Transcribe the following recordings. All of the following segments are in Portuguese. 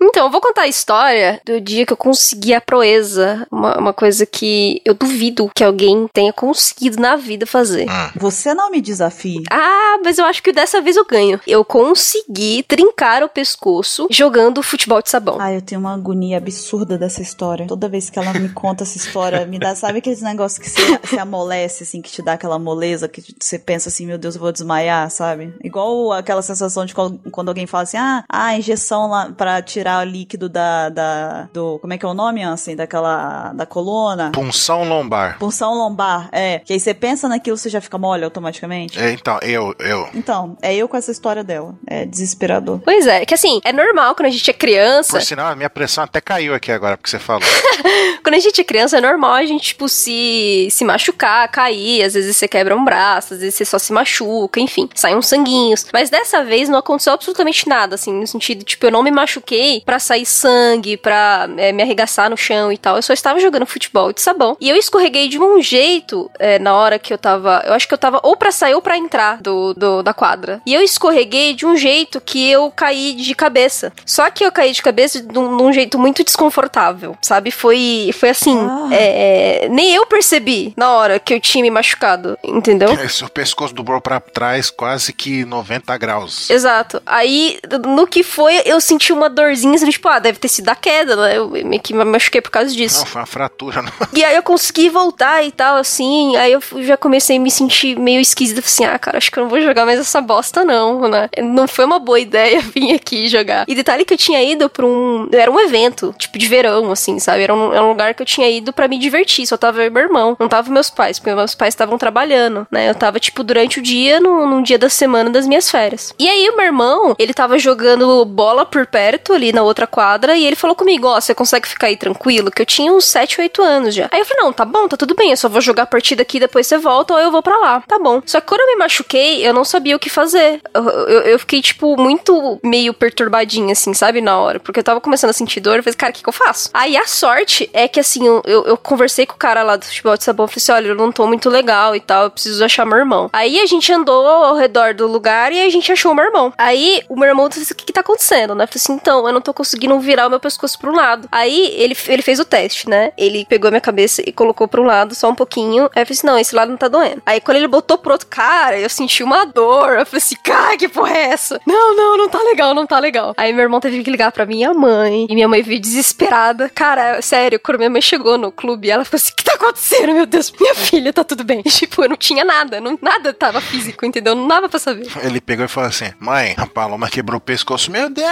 Então, eu vou contar a história do dia que eu consegui a proeza. Uma, uma coisa que eu duvido que alguém tenha conseguido na vida fazer. Hum. Você não me desafie. Ah, mas eu acho que dessa vez eu ganho. Eu consegui trincar o pescoço jogando futebol de sabão. Ah, eu tenho uma agonia absurda dessa história. Toda vez que ela me conta essa história, me dá, sabe aqueles negócios que você, você amolece, assim, que te dá aquela moleza, que você pensa assim, meu Deus, eu vou desmaiar, sabe? Igual aquela sensação de quando, quando alguém fala assim, ah, a injeção lá pra tirar o líquido da, da, do, como é que é o nome, assim, daquela, da coluna? Punção lombar. Punção lombar, é. Que aí você pensa naquilo, você já fica mole automaticamente. É, então, eu, eu. Então, é eu com essa história dela. É desesperador. Pois é, que assim, é normal quando a gente é criança. Por sinal, a minha pressão até caiu aqui agora, porque você falou. quando a gente é criança, é normal a gente, tipo, se, se machucar, cair. Às vezes você quebra um braço, às vezes você só se machuca, enfim, saem uns sanguinhos. Mas dessa vez não aconteceu absolutamente nada, assim, no sentido, tipo, eu não me machuquei pra sair sangue, pra é, me arregaçar no chão e tal. Eu só estava jogando futebol de sabão. E eu escorreguei de um jeito é, na hora que eu tava. Eu acho que eu tava ou pra sair ou pra entrar do, do, da quadra. E eu escorreguei de um jeito que eu caí de cabeça. Só que eu caí de cabeça de um, de um jeito muito desconfortável, sabe? Foi, foi assim. Ah. É, é, nem eu percebi na hora que eu tinha me machucado, entendeu? Seu pescoço dobrou pra trás quase que 90 graus. Exato. Aí, no que foi, eu senti uma dorzinha, tipo, ah, deve ter sido a queda, né? Eu meio que me machuquei por causa disso. Não, foi uma fratura. Não. E aí eu consegui voltar e tal, assim. Aí eu já comecei a me sentir meio esquisita. Assim, ah, cara, acho que eu não vou jogar mais essa bosta, não, né? Não foi uma boa ideia vir aqui jogar. E detalhe que eu tinha ido pra um. Era um evento, tipo, de verão, assim, sabe? Era um, era um lugar que eu tinha ido para me divertir. Só tava eu e meu irmão. Não tava meus pais, porque meus pais estavam trabalhando, né? Eu tava, tipo, durante o dia, num, num dia da semana das minhas férias. E aí o meu irmão, ele tava jogando bola por perto, ali na outra quadra, e ele falou comigo: Ó, oh, você consegue ficar aí tranquilo? Que eu tinha uns 7, 8 anos já. Aí eu falei: Não, tá bom, tá tudo bem, eu só vou jogar a partida aqui, depois você volta ou eu vou para lá. Tá bom. Só que quando eu me machuquei, eu não sabia o que fazer. Eu, eu, eu fiquei, tipo, muito meio perturbadinha, assim, sabe, na hora. Porque eu tava começando a sentir dor, eu falei, cara, o que, que eu faço? Aí a sorte é que, assim, eu, eu, eu conversei com o cara lá do futebol de sabão, falei assim: olha, eu não tô muito legal e tal, eu preciso achar meu irmão. Aí a gente andou ao redor do lugar e a gente achou meu irmão. Aí o meu irmão disse: o que, que tá acontecendo, né? Eu falei assim: então, eu não tô conseguindo virar o meu pescoço pro lado. Aí ele, ele fez o teste, né? Ele pegou a minha cabeça e colocou pro um lado só um pouquinho. Aí eu falei assim: não, esse lado não tá doendo. Aí quando ele botou pro outro cara, eu senti uma dor. Eu falei assim: cara, que porra é essa? Não, não, não tá legal, não tá legal. Aí meu irmão teve que ligar pra minha mãe. E minha mãe veio desesperada. Cara, sério, quando minha mãe chegou no clube, ela falou assim: o que tá acontecendo, meu Deus? Minha filha, tá tudo bem. E, tipo, eu não tinha nada, não, nada tava físico, entendeu? Não dava pra saber. Ele pegou e falou assim: Mãe, a Paloma quebrou o pescoço. Meu Deus!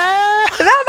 Meu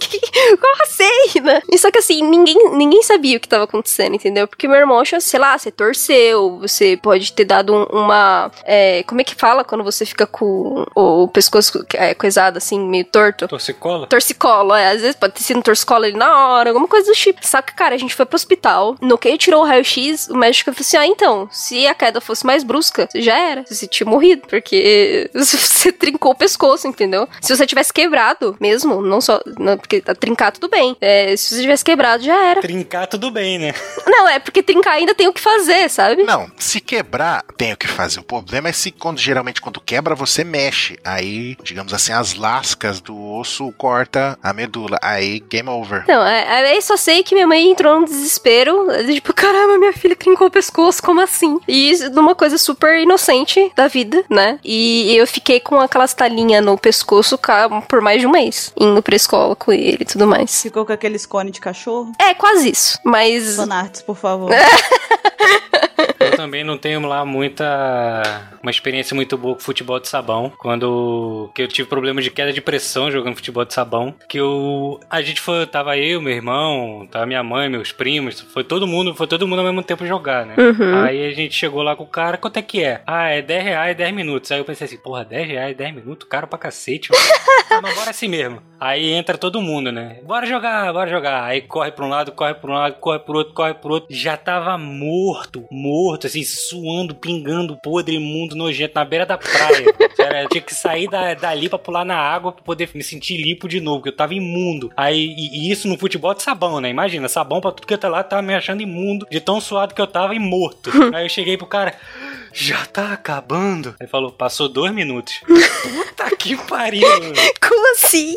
Que, como assim, né? E só que assim, ninguém, ninguém sabia o que tava acontecendo, entendeu? Porque meu irmão achou, sei lá, você torceu, você pode ter dado um, uma. É, como é que fala quando você fica com o, o pescoço é, coisado assim, meio torto? Torcicolo? Torcicolo, é. Às vezes pode ter sido um torcicolo ali na hora, alguma coisa do tipo. Só que, cara, a gente foi pro hospital. No que ele tirou o raio-x, o médico falou assim: ah, então, se a queda fosse mais brusca, já era. Você tinha morrido. Porque você trincou o pescoço, entendeu? Se você tivesse quebrado mesmo, não só. Não, porque trincar tudo bem. É, se você tivesse quebrado, já era. Trincar tudo bem, né? Não, é porque trincar ainda tem o que fazer, sabe? Não, se quebrar, tem o que fazer. O problema é se quando geralmente quando quebra, você mexe. Aí, digamos assim, as lascas do osso corta a medula. Aí, game over. Não, é, aí só sei que minha mãe entrou no desespero. Tipo, caramba, minha filha trincou o pescoço, como assim? E isso numa coisa super inocente da vida, né? E eu fiquei com aquelas talinhas no pescoço por mais de um mês, indo pra escola com ele e tudo mais. Ficou com aqueles cone de cachorro? É, quase isso. Mas. Fanarts, por favor. Eu também não tenho lá muita. uma experiência muito boa com futebol de sabão. Quando que eu tive problema de queda de pressão jogando futebol de sabão. Que eu. A gente foi. Tava eu, meu irmão, tava minha mãe, meus primos. Foi todo mundo, foi todo mundo ao mesmo tempo jogar, né? Uhum. Aí a gente chegou lá com o cara, quanto é que é? Ah, é 10 reais 10 minutos. Aí eu pensei assim, porra, 10 reais 10 minutos? Caro pra cacete, mano. ah, mas bora assim mesmo. Aí entra todo mundo, né? Bora jogar, bora jogar. Aí corre pra um lado, corre pra um lado, corre pro outro, corre pro outro. Já tava morto, morto, assim, suando, pingando, podre, imundo, nojento, na beira da praia. Sério, eu tinha que sair da, dali pra pular na água pra poder me sentir limpo de novo, porque eu tava imundo. Aí, e, e isso no futebol de sabão, né? Imagina, sabão pra tudo que eu tava lá, tava me achando imundo, de tão suado que eu tava e morto. Aí eu cheguei pro cara. Já tá acabando. Ele falou, passou dois minutos. Puta que pariu. mano. Como assim?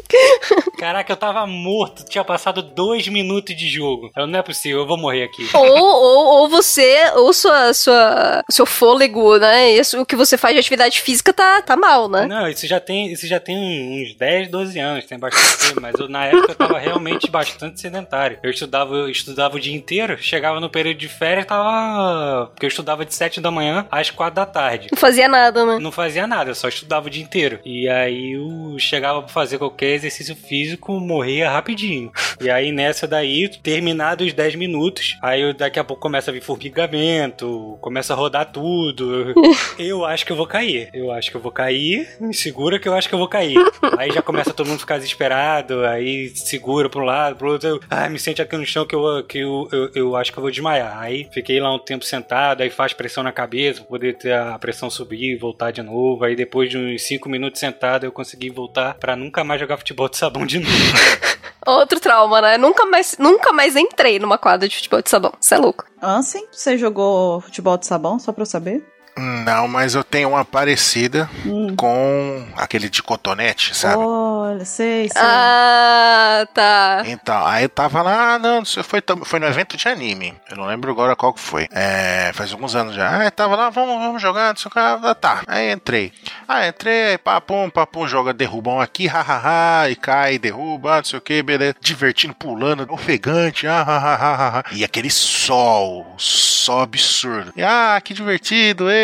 Caraca, eu tava morto. Tinha passado dois minutos de jogo. Eu, não é possível, eu vou morrer aqui. ou, ou, ou você, ou sua, sua, seu fôlego, né? Isso, o que você faz de atividade física tá, tá mal, né? Não, isso já tem, isso já tem uns 10, 12 anos, tem bastante tempo, mas eu, na época eu tava realmente bastante sedentário. Eu estudava, eu estudava o dia inteiro, chegava no período de férias, tava. Porque eu estudava de 7 da manhã às 4 da tarde. Não fazia nada, né? Não fazia nada, eu só estudava o dia inteiro. E aí eu chegava pra fazer qualquer exercício físico, morria rapidinho. E aí nessa daí, terminados os 10 minutos, aí eu, daqui a pouco começa a vir formigamento, começa a rodar tudo. Eu acho que eu vou cair. Eu acho que eu vou cair. Me segura que eu acho que eu vou cair. Aí já começa todo mundo ficar desesperado, aí segura pra um lado, pro outro. Eu, ah, me sente aqui no chão que eu, que eu, eu, eu acho que eu vou desmaiar. Aí fiquei lá um tempo sentado, aí faz pressão na cabeça poder ter a pressão subir e voltar de novo. Aí depois de uns 5 minutos sentado, eu consegui voltar pra nunca mais jogar futebol de sabão de novo. Outro trauma, né? Nunca mais, nunca mais entrei numa quadra de futebol de sabão. Você é louco. Ansem, você jogou futebol de sabão, só pra eu saber? Não, mas eu tenho uma parecida Hum. com aquele de cotonete, sabe? Olha, sei, sei. Ah, tá. Então, aí eu tava lá, ah, não, isso foi, foi no evento de anime. Eu não lembro agora qual que foi. É, faz alguns anos já. Ah, tava lá, vamos, vamos jogar, não sei o que. Ah, tá. Aí entrei. Ah, entrei, papum, papum, joga, derrubam aqui, hahaha, e cai, derruba, não sei o que, beleza. Divertindo, pulando, ofegante, ah, ah, ah, ah, ah. E aquele sol, sol absurdo. E, ah, que divertido, e.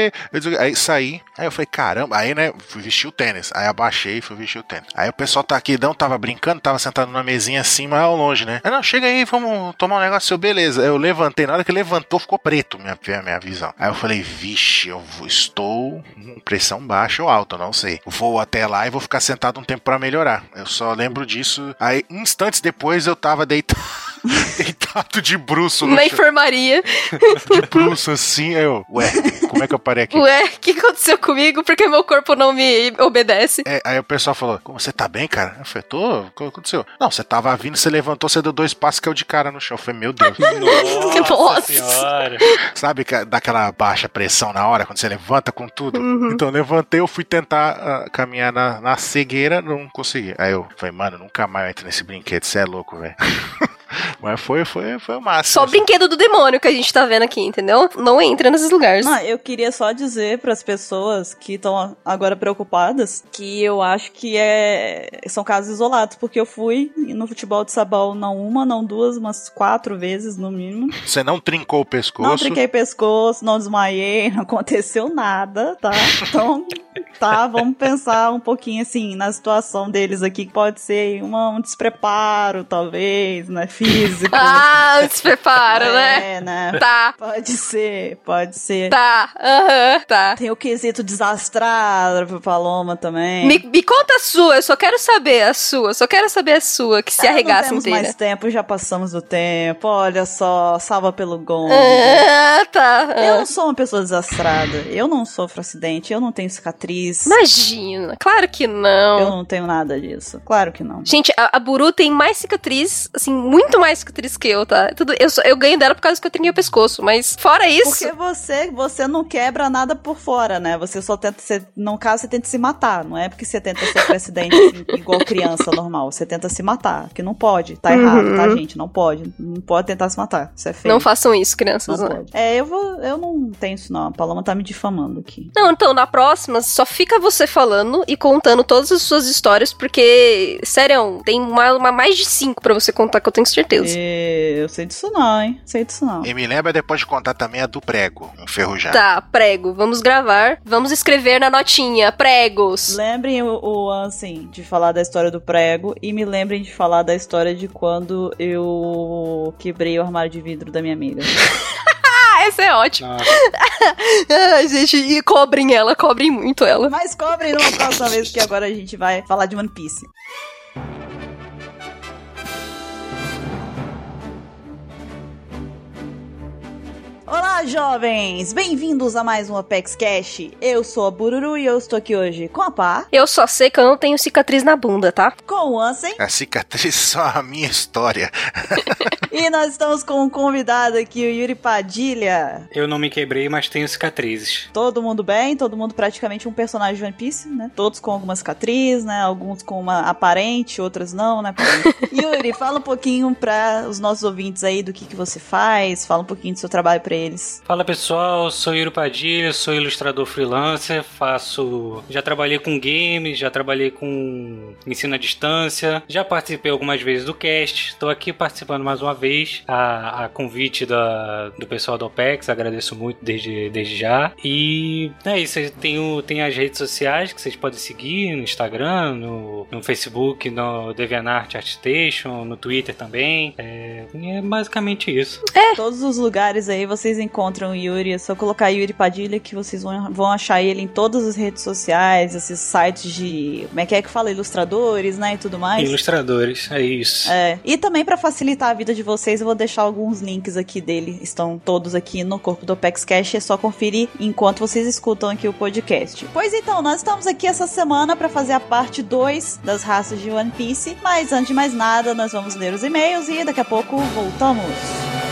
Aí saí, aí eu falei, caramba, aí né, fui vestir o tênis. Aí abaixei e fui vestir o tênis. Aí o pessoal tá aqui, não tava brincando, tava sentado numa mesinha assim, mas ao longe, né? Aí, não, chega aí, vamos tomar um negócio, eu, beleza. Eu levantei, na hora que levantou, ficou preto minha, minha visão. Aí eu falei, vixe, eu estou com pressão baixa ou alta, não sei. Vou até lá e vou ficar sentado um tempo pra melhorar. Eu só lembro disso. Aí, instantes depois, eu tava deitado, deitado de bruço no Na enfermaria. de bruço assim. Aí eu, ué, como é que eu parei aqui? Ué, o que aconteceu comigo? Porque meu corpo não me obedece. É, aí o pessoal falou: Como você tá bem, cara? Eu falei: Tô, o que aconteceu? Não, você tava vindo, você levantou, você deu dois passos, caiu de cara no chão. Eu falei: Meu Deus. Nossa, Nossa. senhora. Sabe que daquela baixa pressão na hora, quando você levanta com tudo? Uhum. Então eu levantei, eu fui tentar ah, caminhar na, na cegueira, não consegui. Aí eu falei: Mano, nunca mais eu entro nesse brinquedo, você é louco, velho. Mas foi, foi, foi o máximo. Só o brinquedo do demônio que a gente tá vendo aqui, entendeu? Não entra nesses lugares. Não, eu queria só dizer para as pessoas que estão agora preocupadas que eu acho que é são casos isolados, porque eu fui no futebol de sabão não uma, não duas, umas quatro vezes no mínimo. Você não trincou o pescoço. Não trinquei pescoço, não desmaiei, não aconteceu nada, tá? Então, tá, vamos pensar um pouquinho assim na situação deles aqui, que pode ser uma- um despreparo, talvez, né? Físico. Ah, despreparo, né? É, né? Tá, Pode ser, pode ser. tá, aham, tá. Tem o quesito desastrado pro Paloma também. Me, me conta a sua, eu só quero saber a sua, só quero saber a sua, que se Ah, arregaça Não temos inteira. mais tempo, já passamos do tempo. Olha só, salva pelo gong. Ah, tá. Eu ah. não sou uma pessoa desastrada. Eu não sofro acidente, eu não tenho cicatriz. Imagina, claro que não. Eu não tenho nada disso. Claro que não. Gente, a, a Buru tem mais cicatriz, assim, muito mais cicatriz que eu, tá? Tudo, eu, eu ganho dela por causa que eu trinquei o pescoço, mas fora isso. Porque você, você não quebra nada por fora, né? Você só tenta, você, no caso, você tenta se matar. Não é porque você tenta sofrer acidente assim, igual criança normal. Você tenta se matar, que não pode. Tá errado, tá, gente? Não pode. Não pode tentar se matar. Isso é feio. Não façam isso, crianças. Não né? pode. É, eu vou. Eu não tenho isso, não. A Paloma tá me difamando aqui. Não, então, na próxima, só fica você falando e contando todas as suas histórias, porque, sério, tem uma, uma mais de cinco pra você contar, que eu tenho certeza. E eu sei disso não, hein? Sei disso não. E me lembra depois de contar também a do prego, enferrujado. Tá, prego. Vamos gravar. Vamos escrever na notinha. Pregos. Lembrem o, o, assim, de falar da história do prego e me lembrem de falar da história de quando eu quebrei o armário de vidro da minha amiga. Ah, essa é ótima. Nossa, Ai, gente, e cobrem ela, cobrem muito ela. Mas cobrem numa próxima vez, que agora a gente vai falar de One Piece. Olá, jovens! Bem-vindos a mais um Apex Cash. Eu sou a Bururu e eu estou aqui hoje com a Pá, Eu só sei que eu não tenho cicatriz na bunda, tá? com o Ansem A cicatriz só a minha história. e nós estamos com um convidado aqui, o Yuri Padilha. Eu não me quebrei, mas tenho cicatrizes. Todo mundo bem, todo mundo praticamente um personagem de One Piece, né? Todos com alguma cicatriz, né? Alguns com uma aparente, outras não, né? Yuri, fala um pouquinho para os nossos ouvintes aí do que, que você faz, fala um pouquinho do seu trabalho para eles. Fala pessoal, sou Yuri Padilha, sou ilustrador freelancer, faço. Já trabalhei com games, já trabalhei com ensino à distância, já participei algumas vezes do cast, estou aqui participando mais uma vez, a, a convite da, do pessoal do OPEX, agradeço muito desde, desde já. E é isso, tem, o, tem as redes sociais que vocês podem seguir no Instagram, no, no Facebook, no DeviantArt ArtStation, no Twitter também. É, é basicamente isso. Todos os lugares aí vocês encontram o Yuri, é só colocar Yuri Padilha que vocês vão, vão achar ele em todas as redes sociais, esses sites de, como é que é que fala, ilustradores, né, e tudo mais. Ilustradores, é isso. É. E também pra facilitar a vida de vocês, eu vou deixar alguns links aqui dele. Estão todos aqui no corpo do Opex Cash. É só conferir enquanto vocês escutam aqui o podcast. Pois então, nós estamos aqui essa semana pra fazer a parte 2 das raças de One Piece. Mas antes de mais nada, nós vamos ler os e-mails e daqui a pouco voltamos.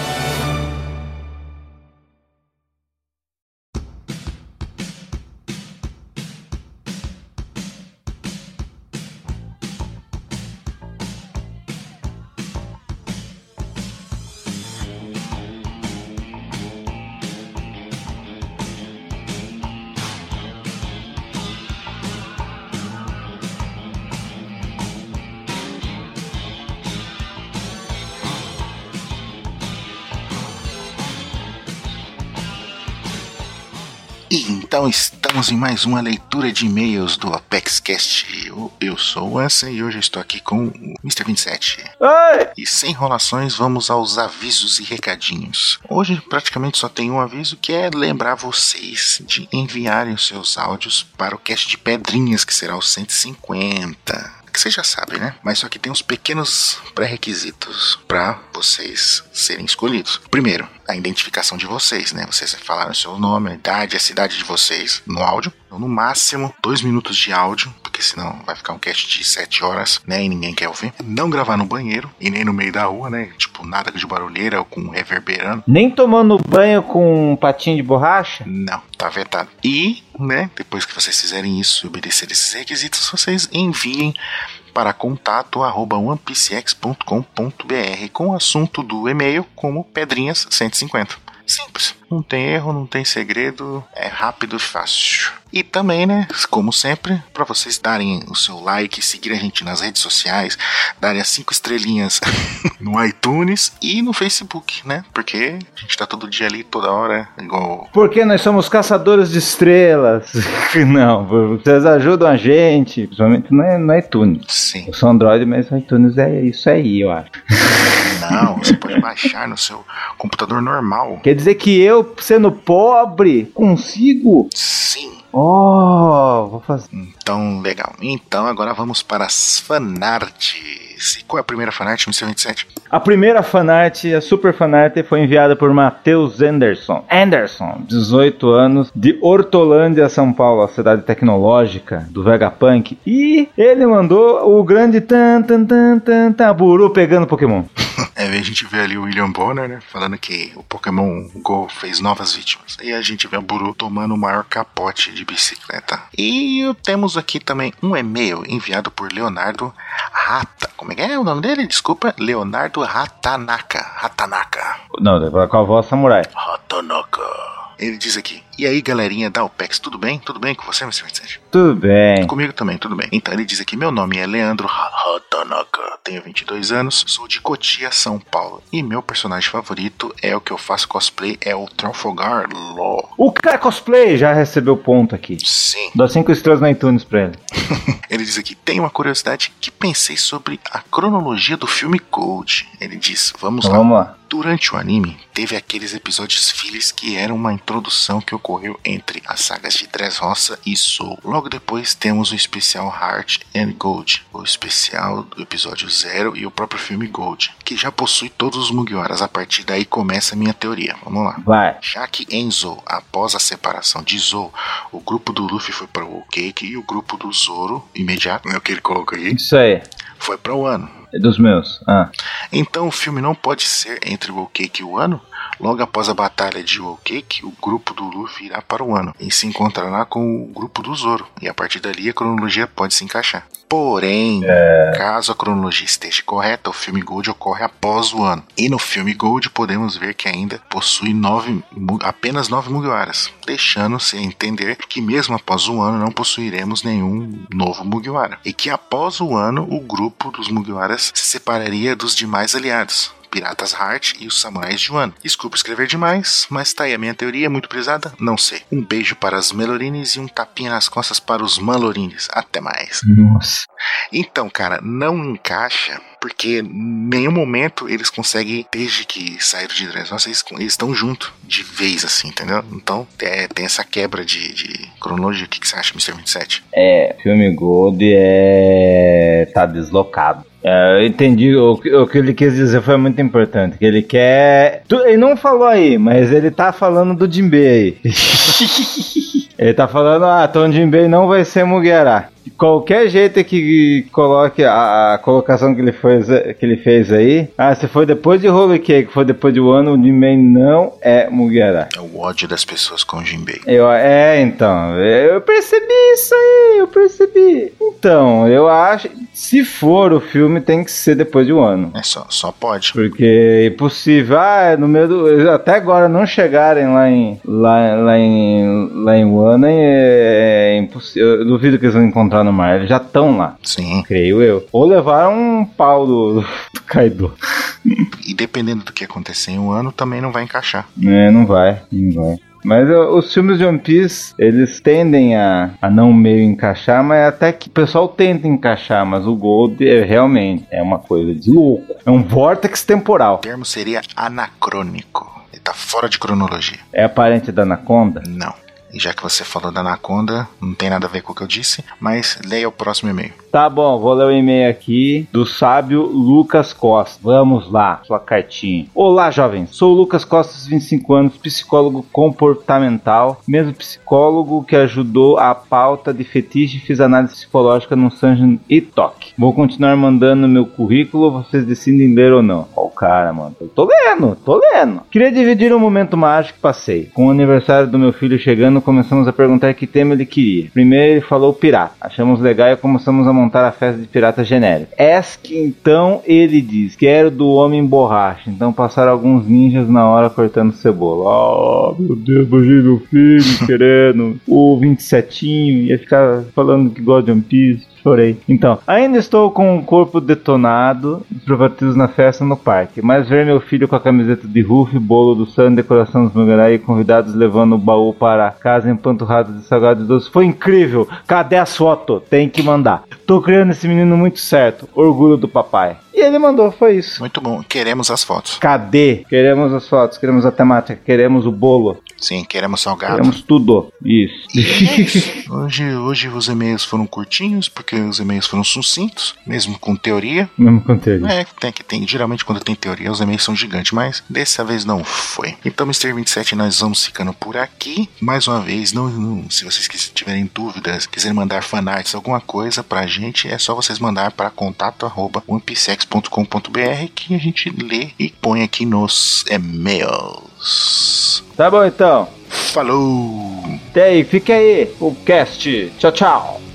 Então estamos em mais uma leitura de e-mails do ApexCast. Eu, eu sou o Ansem e hoje estou aqui com o Mr. 27. Oi! E sem enrolações, vamos aos avisos e recadinhos. Hoje praticamente só tem um aviso que é lembrar vocês de enviarem os seus áudios para o cast de pedrinhas, que será o 150 que vocês já sabem, né? Mas só que tem uns pequenos pré-requisitos para vocês serem escolhidos. Primeiro, a identificação de vocês, né? Vocês falaram o seu nome, a idade, a cidade de vocês no áudio. Então, no máximo, dois minutos de áudio, porque senão vai ficar um cast de sete horas, né? E ninguém quer ouvir. Não gravar no banheiro e nem no meio da rua, né? Tipo, nada de barulheira ou com reverberando. Nem tomando banho com um patinho de borracha? Não, tá vetado. E, né, depois que vocês fizerem isso e obedecer esses requisitos, vocês enviem para contato arroba onepcx.com.br com o assunto do e-mail como Pedrinhas 150. Simples, não tem erro, não tem segredo, é rápido e fácil. E também, né, como sempre, para vocês darem o seu like, seguir a gente nas redes sociais, darem as cinco estrelinhas no iTunes e no Facebook, né? Porque a gente tá todo dia ali, toda hora, igual Porque nós somos caçadores de estrelas. Não, vocês ajudam a gente, principalmente no no iTunes. Sim. Eu sou Android, mas iTunes é isso aí, eu acho. Não, você pode baixar no seu computador normal. Quer dizer que eu, sendo pobre, consigo? Sim. Oh, vou fazer. Então, legal. Então, agora vamos para as fanarts. E qual é a primeira fanart, Mr. 27? A primeira fanart, a super fanart, foi enviada por Matheus Anderson. Anderson, 18 anos, de Hortolândia, São Paulo, a cidade tecnológica do Vegapunk. E ele mandou o grande tan tan tan tan taburu pegando Pokémon. É, a gente vê ali o William Bonner, né? Falando que o Pokémon Go fez novas vítimas. E a gente vê o Buru tomando o maior capote de bicicleta. E temos aqui também um e-mail enviado por Leonardo Rata. Como é que é o nome dele? Desculpa. Leonardo Ratanaka. Ratanaka. Não, com a voz samurai. Ratanaka. Ele diz aqui, e aí galerinha da OPEX, tudo bem? Tudo bem com você, Mr. Vincent? Tudo bem. Comigo também, tudo bem. Então ele diz aqui, meu nome é Leandro Hatanaka, tenho 22 anos, sou de Cotia, São Paulo. E meu personagem favorito é o que eu faço cosplay, é o Trafalgar Law. O cara cosplay já recebeu ponto aqui. Sim. Dá 5 estrelas na iTunes pra ele. Ele diz aqui, tem uma curiosidade que pensei sobre a cronologia do filme Gold. Ele diz, vamos Então lá. vamos lá. Durante o anime, teve aqueles episódios fillers que eram uma introdução que ocorreu entre as sagas de Dressrosa e Soul. Logo depois temos o especial Heart and Gold, o especial do episódio Zero e o próprio filme Gold, que já possui todos os Mugiwaras. A partir daí começa a minha teoria. Vamos lá. Vai. Já que em Zou, após a separação de Zou, o grupo do Luffy foi para o Cake e o grupo do Zoro, imediato, é o que ele coloca aí, Isso aí. foi para o Ano. Dos meus. Ah. Então o filme não pode ser entre o Cake e o Ano. Logo após a batalha de Whole Cake, o grupo do Luffy irá para o Ano e se encontrará com o grupo do Zoro. E a partir dali a cronologia pode se encaixar. Porém, caso a cronologia esteja correta, o filme Gold ocorre após o ano. E no filme Gold podemos ver que ainda possui nove, apenas nove Mugiwaras, deixando-se entender que mesmo após o ano não possuiremos nenhum novo Mugiwara. E que após o ano o grupo dos Mugiwaras se separaria dos demais aliados. Piratas Heart e os Samurais Wano. Desculpa escrever demais, mas tá aí a minha teoria, muito prisada? Não sei. Um beijo para as Melorines e um tapinha nas costas para os Malorines. Até mais. Nossa. Então, cara, não encaixa, porque em nenhum momento eles conseguem, desde que saíram de Dressrosa, eles eles estão juntos de vez, assim, entendeu? Então, é, tem essa quebra de, de cronologia. O que, que você acha, Mr. 27? É, filme Gold é. tá deslocado. É, eu entendi, o, que- o que ele quis dizer foi muito importante. Que ele quer. Tu- Ele não falou aí, mas ele tá falando do Jinbei aí. ele tá falando, ah, então o Jinbei não vai ser Mugiará. De qualquer jeito que coloque a, a colocação que ele, fez, que ele fez aí, ah, se foi depois de Holy Cake, foi depois de Wano, o Jinbei não é Mugiará. É o ódio das pessoas com o Jinbei. Eu, é, então, eu percebi isso aí, eu percebi. Então, eu acho, se for o filme, tem que ser depois de um ano. É só, só pode. Porque é impossível, ah, no meio do, até agora não chegarem lá em, lá, lá em, lá em Wano, é, é impossível, eu duvido que eles vão encontrar no mar, eles já estão lá, Sim. creio eu. Ou levaram um pau do, do Kaido. E dependendo do que acontecer em um ano, também não vai encaixar. É, não vai, não vai. Mas os filmes de One Piece, eles tendem a, a não meio encaixar, mas até que o pessoal tenta encaixar, mas o Gold é realmente é uma coisa de louco. É um vórtex temporal. O termo seria anacrônico. Ele tá fora de cronologia. É aparente da Anaconda? Não. E já que você falou da Anaconda, não tem nada a ver com o que eu disse, mas leia o próximo e-mail. Tá bom, vou ler o e-mail aqui do sábio Lucas Costa. Vamos lá, sua cartinha. Olá, jovens. Sou Lucas Costas, 25 anos, psicólogo comportamental, mesmo psicólogo que ajudou a pauta de fetiche e fiz análise psicológica no Sanjin e Toque. Vou continuar mandando meu currículo, vocês decidem ler ou não. Ó, o cara, mano. Eu tô lendo, tô lendo. Queria dividir um momento mágico que passei. Com o aniversário do meu filho chegando, começamos a perguntar que tema ele queria. Primeiro ele falou pirata. Achamos legal e começamos a montar a festa de pirata genérico. Esk, então ele diz: Quero do homem borracha. Então passaram alguns ninjas na hora cortando cebola. Oh, meu Deus, imagina meu filho querendo. O 27 ia ficar falando que gosta de One Piece. Chorei. Então, ainda estou com o corpo detonado, os preparativos na festa no parque. Mas ver meu filho com a camiseta de Ruff, bolo do Sun, decoração dos Mugarai e convidados levando o baú para casa empanturrado de salgados e doces foi incrível. Cadê as fotos? Tem que mandar. Tô criando esse menino muito certo. Orgulho do papai. E ele mandou, foi isso. Muito bom. Queremos as fotos. Cadê? Queremos as fotos, queremos a temática, queremos o bolo, Sim, queremos salgado. queremos tudo. Isso. Hoje, hoje os e-mails foram curtinhos, porque os e-mails foram sucintos, mesmo com teoria. Mesmo conteúdo. É, tem que tem. Geralmente quando tem teoria, os e-mails são gigantes, mas dessa vez não foi. Então, Mr. 27, nós vamos ficando por aqui. Mais uma vez, não, não- se vocês tiverem dúvidas, quiserem mandar fanarts, alguma coisa pra gente, é só vocês mandar para contato arroba onepisex.com.br que a gente lê e põe aqui nos e-mails. Tá bom então. Falou! Até aí, fica aí o cast. Tchau, tchau.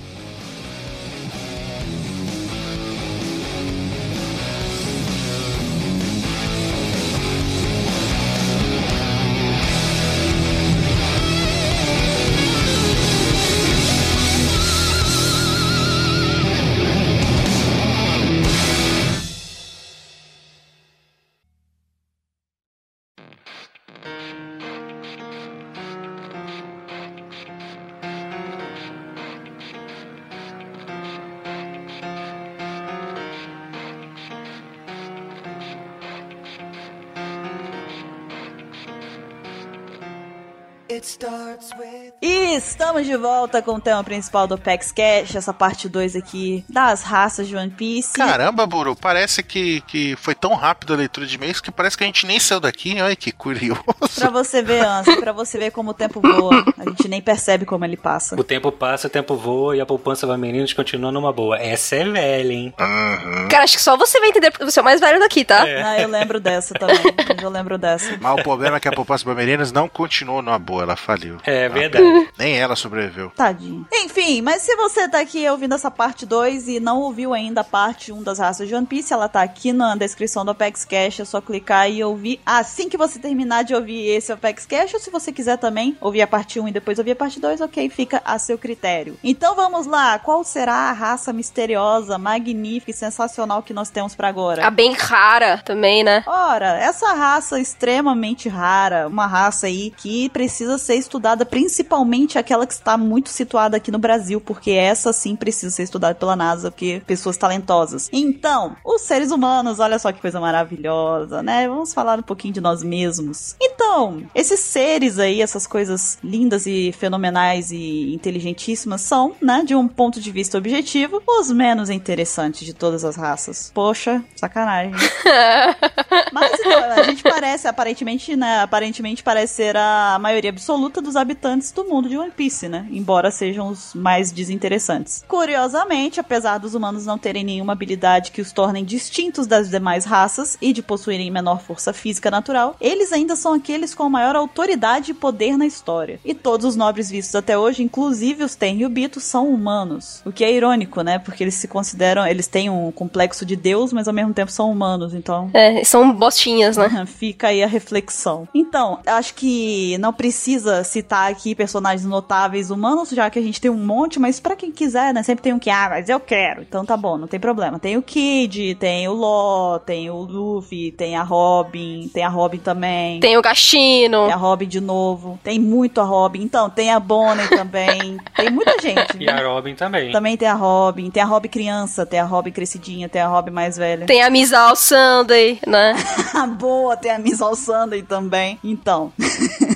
De volta com o tema principal do PEX Cash, essa parte 2 aqui das raças de One Piece. Caramba, Buru, parece que, que foi tão rápido a leitura de e-mails que parece que a gente nem saiu daqui. Olha que curioso. Pra você ver, Anson, pra você ver como o tempo voa. A gente nem percebe como ele passa. O tempo passa, o tempo voa e a poupança vai meninos continua numa boa. Essa é velha, hein? Uhum. Cara, acho que só você vai entender porque você é o mais velho daqui, tá? É. Ah, eu lembro dessa também. Eu lembro dessa. Mas o problema é que a poupança Bamerinas não continuou numa boa, ela faliu. É Ah, verdade. Nem ela sobreviveu. Tadinho. Enfim, mas se você tá aqui ouvindo essa parte 2 e não ouviu ainda a parte 1 das raças de One Piece, ela tá aqui na descrição do Apex Cash, é só clicar e ouvir assim que você terminar de ouvir esse Apex Cash, ou se você quiser também ouvir a parte 1 e depois ouvir a parte 2, ok, fica a seu critério. Então vamos lá, qual será a raça misteriosa, magnífica e sensacional que nós temos pra agora? A bem rara também, né? Ora, essa raça extremamente rara, uma raça aí que precisa ser estudada, principalmente aquela que está muito situada aqui no Brasil, porque essa sim precisa ser estudada pela NASA, porque pessoas talentosas. Então, os seres humanos, olha só que coisa maravilhosa, né? Vamos falar um pouquinho de nós mesmos. Então, esses seres aí, essas coisas lindas e fenomenais e inteligentíssimas são, né, de um ponto de vista objetivo, os menos interessantes de todas as raças. Poxa, sacanagem. Mas então, a gente parece, aparentemente, né? Aparentemente parece ser a maioria absoluta dos habitantes do mundo de One Piece, né? Embora sejam os mais desinteressantes. Curiosamente, apesar dos humanos não terem nenhuma habilidade que os tornem distintos das demais raças e de possuírem menor força física natural, eles ainda são aqueles com maior autoridade e poder na história. E todos os nobres vistos até hoje, inclusive os Tenryubito, são humanos. O que é irônico, né? Porque eles se consideram, eles têm um complexo de Deus, mas ao mesmo tempo são humanos, então É, são bostinhas, né? Fica aí a reflexão. Então, acho que não precisa citar aqui personagens notáveis humanos, já que a gente tem um monte, mas pra quem quiser, né? Sempre tem um que, ah, mas eu quero. Então tá bom, não tem problema. Tem o Kid, tem o Law, tem o Luffy, tem a Robin, tem a Robin também. Tem o Gastino. Tem a Robin de novo. Tem muito a Robin. Então, tem a Bonnie também. tem muita gente. E a Robin também. Também tem a Robin. Tem a Robin criança, tem a Robin crescidinha, tem a Robin mais velha. Tem a Misal Sunday, né? Boa, tem a Miss All Sunday também. Então.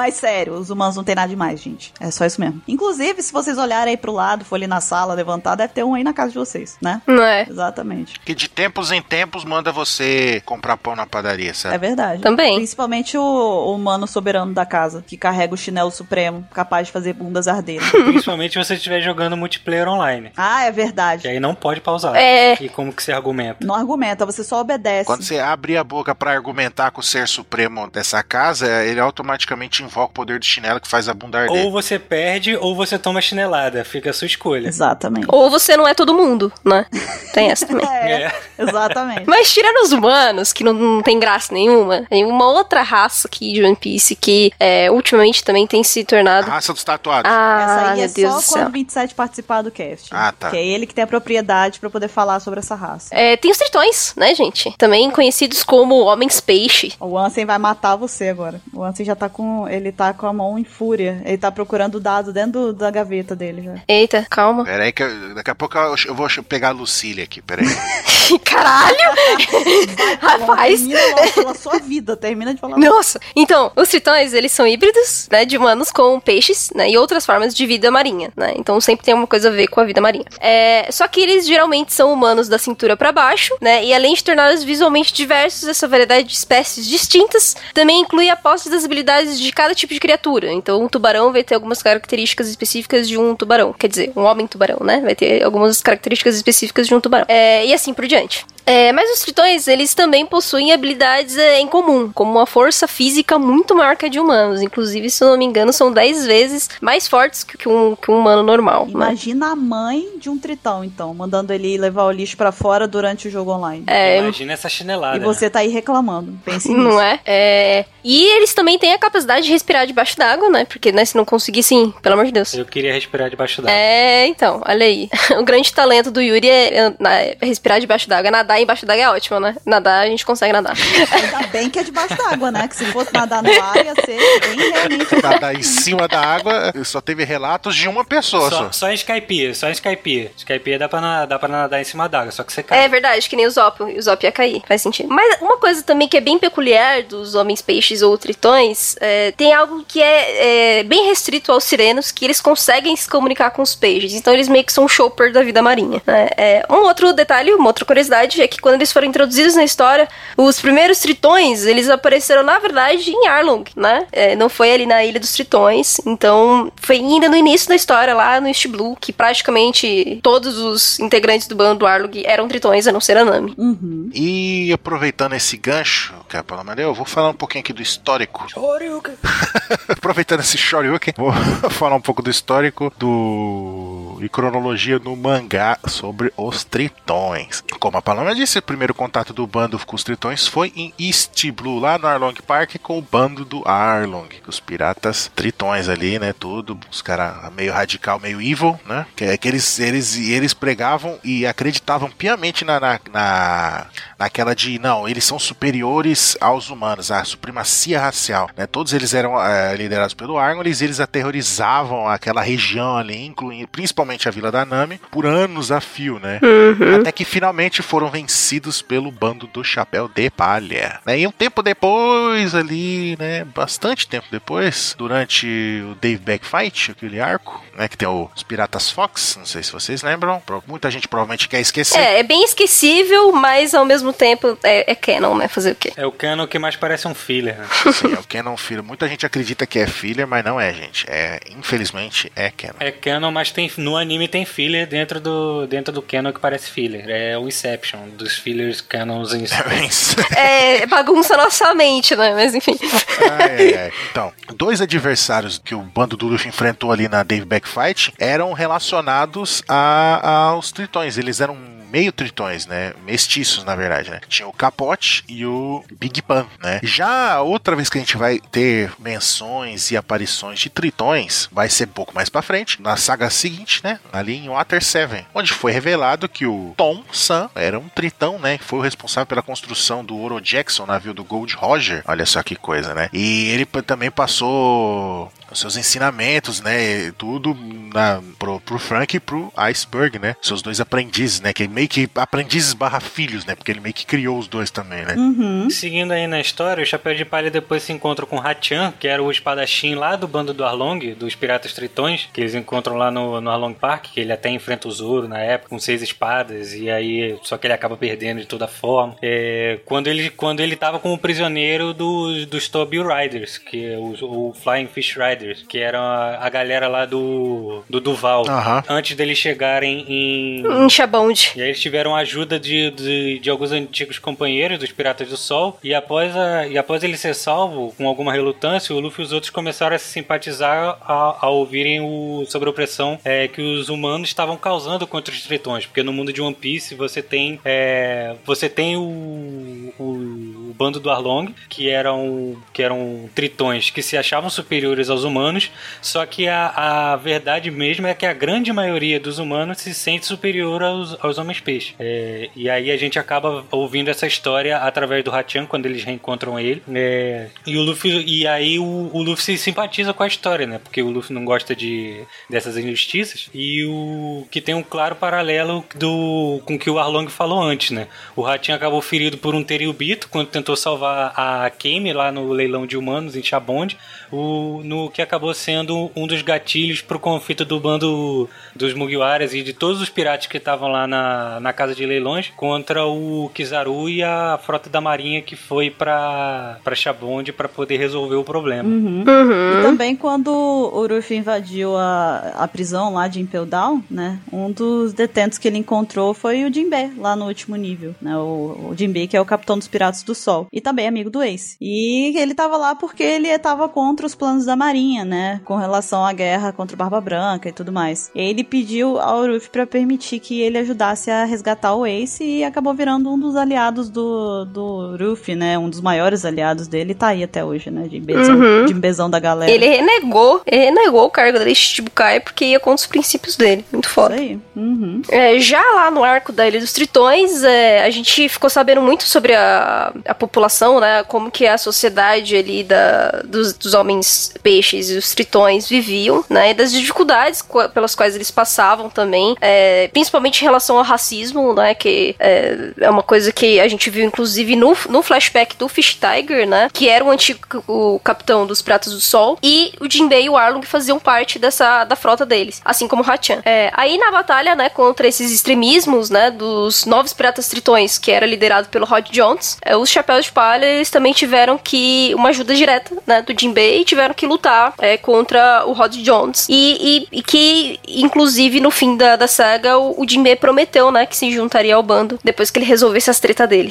Mas sério, os humanos não tem nada demais, gente. É só isso mesmo. Inclusive, se vocês olharem aí pro lado, for ali na sala, levantar, deve ter um aí na casa de vocês, né? Não é? Exatamente. Que de tempos em tempos manda você comprar pão na padaria, É sabe? verdade. Também. Principalmente o, o humano soberano da casa, que carrega o chinelo supremo, capaz de fazer bundas arderem. Principalmente se você estiver jogando multiplayer online. ah, é Que verdade. aí não pode pausar. É. E como que você argumenta? Não argumenta, você só obedece. Quando você abre a boca pra argumentar com o ser supremo dessa casa, ele automaticamente invoca o poder do chinelo que faz a bunda arder. Ou você perde ou você toma chinelada. Fica a sua escolha. Exatamente. Ou você não é todo mundo, né? Tem essa também. É, É. exatamente. Mas tirando os humanos, que não, não tem graça nenhuma, tem uma outra raça aqui de One Piece que é, ultimamente também tem se A tornado. raça dos tatuados. Ah, Essa aí meu é Deus só quando o 27 participar do cast. Ah, tá. Que é ele que tem a propriedade pra poder falar sobre essa raça. É, tem os tritões, né, gente? Também conhecidos como homens peixe. O Ansem vai matar você agora. O Ansem já tá com. Ele tá com a mão em fúria. Ele tá procurando o dado dentro do- da gaveta dele já. Eita, calma. Pera aí que eu- daqui a pouco eu, eu vou pegar a Lucília aqui, pera aí. Caralho! Rapaz! Termina pela sua vida, termina de falar. Nossa! Então, os tritões, eles são híbridos, né, de humanos com peixes, né, e outras formas de vida marinha, né? Então sempre tem alguma coisa a ver com a vida marinha. É, só que eles geralmente são humanos da cintura pra baixo, né? E além de torná-los visualmente diversos, essa variedade de espécies distintas também inclui a posse das habilidades de cada tipo de criatura. Então, um tubarão vai ter algumas características específicas de um tubarão, quer dizer, um homem tubarão, né? Vai ter algumas características específicas de um tubarão. É, e assim por diante. É, mas os tritões, eles também possuem habilidades é, em comum, como uma força física muito maior que a de humanos. Inclusive, se eu não me engano, são 10 vezes mais fortes que um, que um humano normal. né? Imagina a mãe de um tritão, então, mandando ele levar o lixo pra fora durante o jogo online. É, Imagina essa chinelada. E você tá aí reclamando. Pense nisso. Não é? é? E eles também têm a capacidade de respirar debaixo d'água, né? Porque, né, se não conseguir, sim, pelo amor de Deus. Eu queria respirar debaixo d'água. É, então, olha aí. O grande talento do Yuri é, é, é respirar debaixo d'água, é nadar nadar embaixo d'água é ótimo, né? Nadar, a gente consegue nadar. Ainda bem que é debaixo d'água, né? Que se fosse nadar no ar, ia ser bem realmente. Nadar em cima da água, só teve relatos de uma pessoa só. Só, só em Skype, só em Skype. Skype dá pra, na- dá pra nadar em cima d'água, só que você cai. É verdade, que nem o Zop. O Zop ia cair, faz sentido. Mas uma coisa também que é bem peculiar dos homens peixes ou tritões, é, tem algo que é, é bem restrito aos sirenos, que eles conseguem se comunicar com os peixes. Então eles meio que são chopper da vida marinha. né? É, um outro detalhe, uma outra curiosidade, é que quando eles foram introduzidos na história, os primeiros tritões, eles apareceram, na verdade, em Arlong, né? É, não foi ali na Ilha dos Tritões. Então, foi ainda no início da história, lá no East Blue, que praticamente todos os integrantes do bando Arlong eram tritões, a não ser a Nami. Uhum. E aproveitando esse gancho que a Paula deu, eu vou falar um pouquinho aqui do histórico. aproveitando esse Shoryuken, vou falar um pouco do histórico do e cronologia no mangá sobre os tritões. Como a Paloma disse, o primeiro contato do bando com os tritões foi em East Blue, lá no Arlong Park, com o bando do Arlong, os piratas tritões ali, né, tudo, os caras meio radical, meio evil, né, que é que eles, eles, eles pregavam e acreditavam piamente na, na, na- naquela de, não, eles são superiores aos humanos, a supremacia racial, né, todos eles eram eh, liderados pelo Argon, eles, eles aterrorizavam aquela região ali, incluindo principalmente a Vila da Nami, por anos a fio, né, até que finalmente foram vencidos pelo bando do Chapéu de Palha. Né? E um tempo depois, ali, né? Bastante tempo depois, durante o Dave Back Fight, aquele arco, né? Que tem os Piratas Fox, não sei se vocês lembram. Muita gente provavelmente quer esquecer. É, é bem esquecível, mas ao mesmo tempo é, é canon, né? Fazer o quê? É o canon que mais parece um filler, né? Sim, é o Canon Filler. Muita gente acredita que é filler, mas não é, gente. É, infelizmente, é Canon. É canon, mas tem, no anime tem filler dentro do, dentro do canon que parece filler. É o Inception, dos fillers canons em si. É bagunça nossa mente, né? Mas enfim. Ai, ai, ai. Então, dois adversários que o bando do Luffy enfrentou ali na Dave Back Fight eram relacionados a- aos tritões. Eles eram meio tritões, né? Mestiços, na verdade, né? Tinha o Capote e o Big Pan, né? Já outra vez que a gente vai ter menções e aparições de tritões, vai ser um pouco mais pra frente, na saga seguinte, né? Ali em Water 7, onde foi revelado que o Tom San era um tritão, né? Que foi o responsável pela construção do Oro Jackson, navio do Gold Roger. Olha só que coisa, né? E ele também passou os seus ensinamentos, né? Tudo na, pro, pro Frank e pro Iceberg, né? Seus dois aprendizes, né? Que meio que aprendizes barra filhos, né? Porque ele meio que criou os dois também, né? Uhum. Seguindo aí na história, o Chapéu de Palha depois se encontra com Hachan, que era o espadachim lá do bando do Arlong, dos Piratas Tritões, que eles encontram lá no, no Arlong Park, que ele até enfrenta o Zoro na época, com seis espadas, e aí só que ele acaba perdendo de toda forma. É, quando, ele, quando ele tava como prisioneiro dos, dos Toby Riders, que é o, o Flying Fish Riders, que era a, a galera lá do, do Duval, Aham. antes deles chegarem em, Em Chabonde. e aí eles tiveram a ajuda de, de, de alguns antigos companheiros dos Piratas do Sol. E após, a, e após ele ser salvo, com alguma relutância, o Luffy e os outros começaram a se simpatizar a, a ouvirem o, sobre a opressão é, que os humanos estavam causando contra os tritões. Porque no mundo de One Piece você tem, é, você tem o, o, o bando do Arlong, que eram, que eram tritões que se achavam superiores aos humanos. Só que a, a verdade mesmo é que a grande maioria dos humanos se sente superior aos, aos homens peixe. É, e aí a gente acaba ouvindo essa história através do Hachan quando eles reencontram ele. É, e o Luffy e aí o, o Luffy se simpatiza com a história, né? Porque o Luffy não gosta de dessas injustiças e o que tem um claro paralelo do com o que o Arlong falou antes, né? O Hachan acabou ferido por um Teriubito quando tentou salvar a Kame lá no leilão de humanos em Chabond, o, no que acabou sendo um dos gatilhos pro conflito do bando dos Mugiwaras e de todos os piratas que estavam lá na, na casa de leilões contra o Kizaru e a frota da marinha que foi pra, pra Chabond pra poder resolver o problema. Uhum. Uhum. E também quando o Ruffy invadiu a, a prisão lá de Impel Down, né? Um dos detentos que ele encontrou foi o Jinbe, lá no último nível, né? O, o Jinbe, que é o capitão dos Piratas do Sol. Sol. E também amigo do Ace. E ele tava lá porque ele tava contra os planos da Marinha, né? Com relação à guerra contra o Barba Branca e tudo mais. Ele pediu ao Ruffy para permitir que ele ajudasse a resgatar o Ace e acabou virando um dos aliados do, do Ruffy, né? Um dos maiores aliados dele. Tá aí até hoje, né? De bezão, Uhum. de bezão da galera. Ele renegou, ele renegou o cargo da Shichibukai porque ia contra os princípios dele. Muito foda. Isso aí. Uhum. É, já lá no arco da Ilha dos Tritões, é, a gente ficou sabendo muito sobre a, a população, né? Como que a sociedade ali da, dos, dos homens peixes e os tritões viviam, né? E das dificuldades pelas quais eles passavam também, é, principalmente em relação ao racismo, né? Que é, é uma coisa que a gente viu, inclusive, no, no flashback do Fish Tiger, né? Que era o antigo o capitão dos Pratos do Sol. E o Jinbei e o Arlong faziam parte dessa da frota deles, assim como o Hachan. É, aí na batalha, né, contra esses extremismos, né, dos novos piratas tritões, que era liderado pelo Rod Jones, é, os Chapéus de Palha, eles também tiveram que, uma ajuda direta, né, do Jinbei, e tiveram que lutar é, contra o Rod Jones. E, e- e que, inclusive, no fim da, da saga, o, o Jinbei prometeu, né, que se juntaria ao bando, depois que ele resolvesse as tretas dele.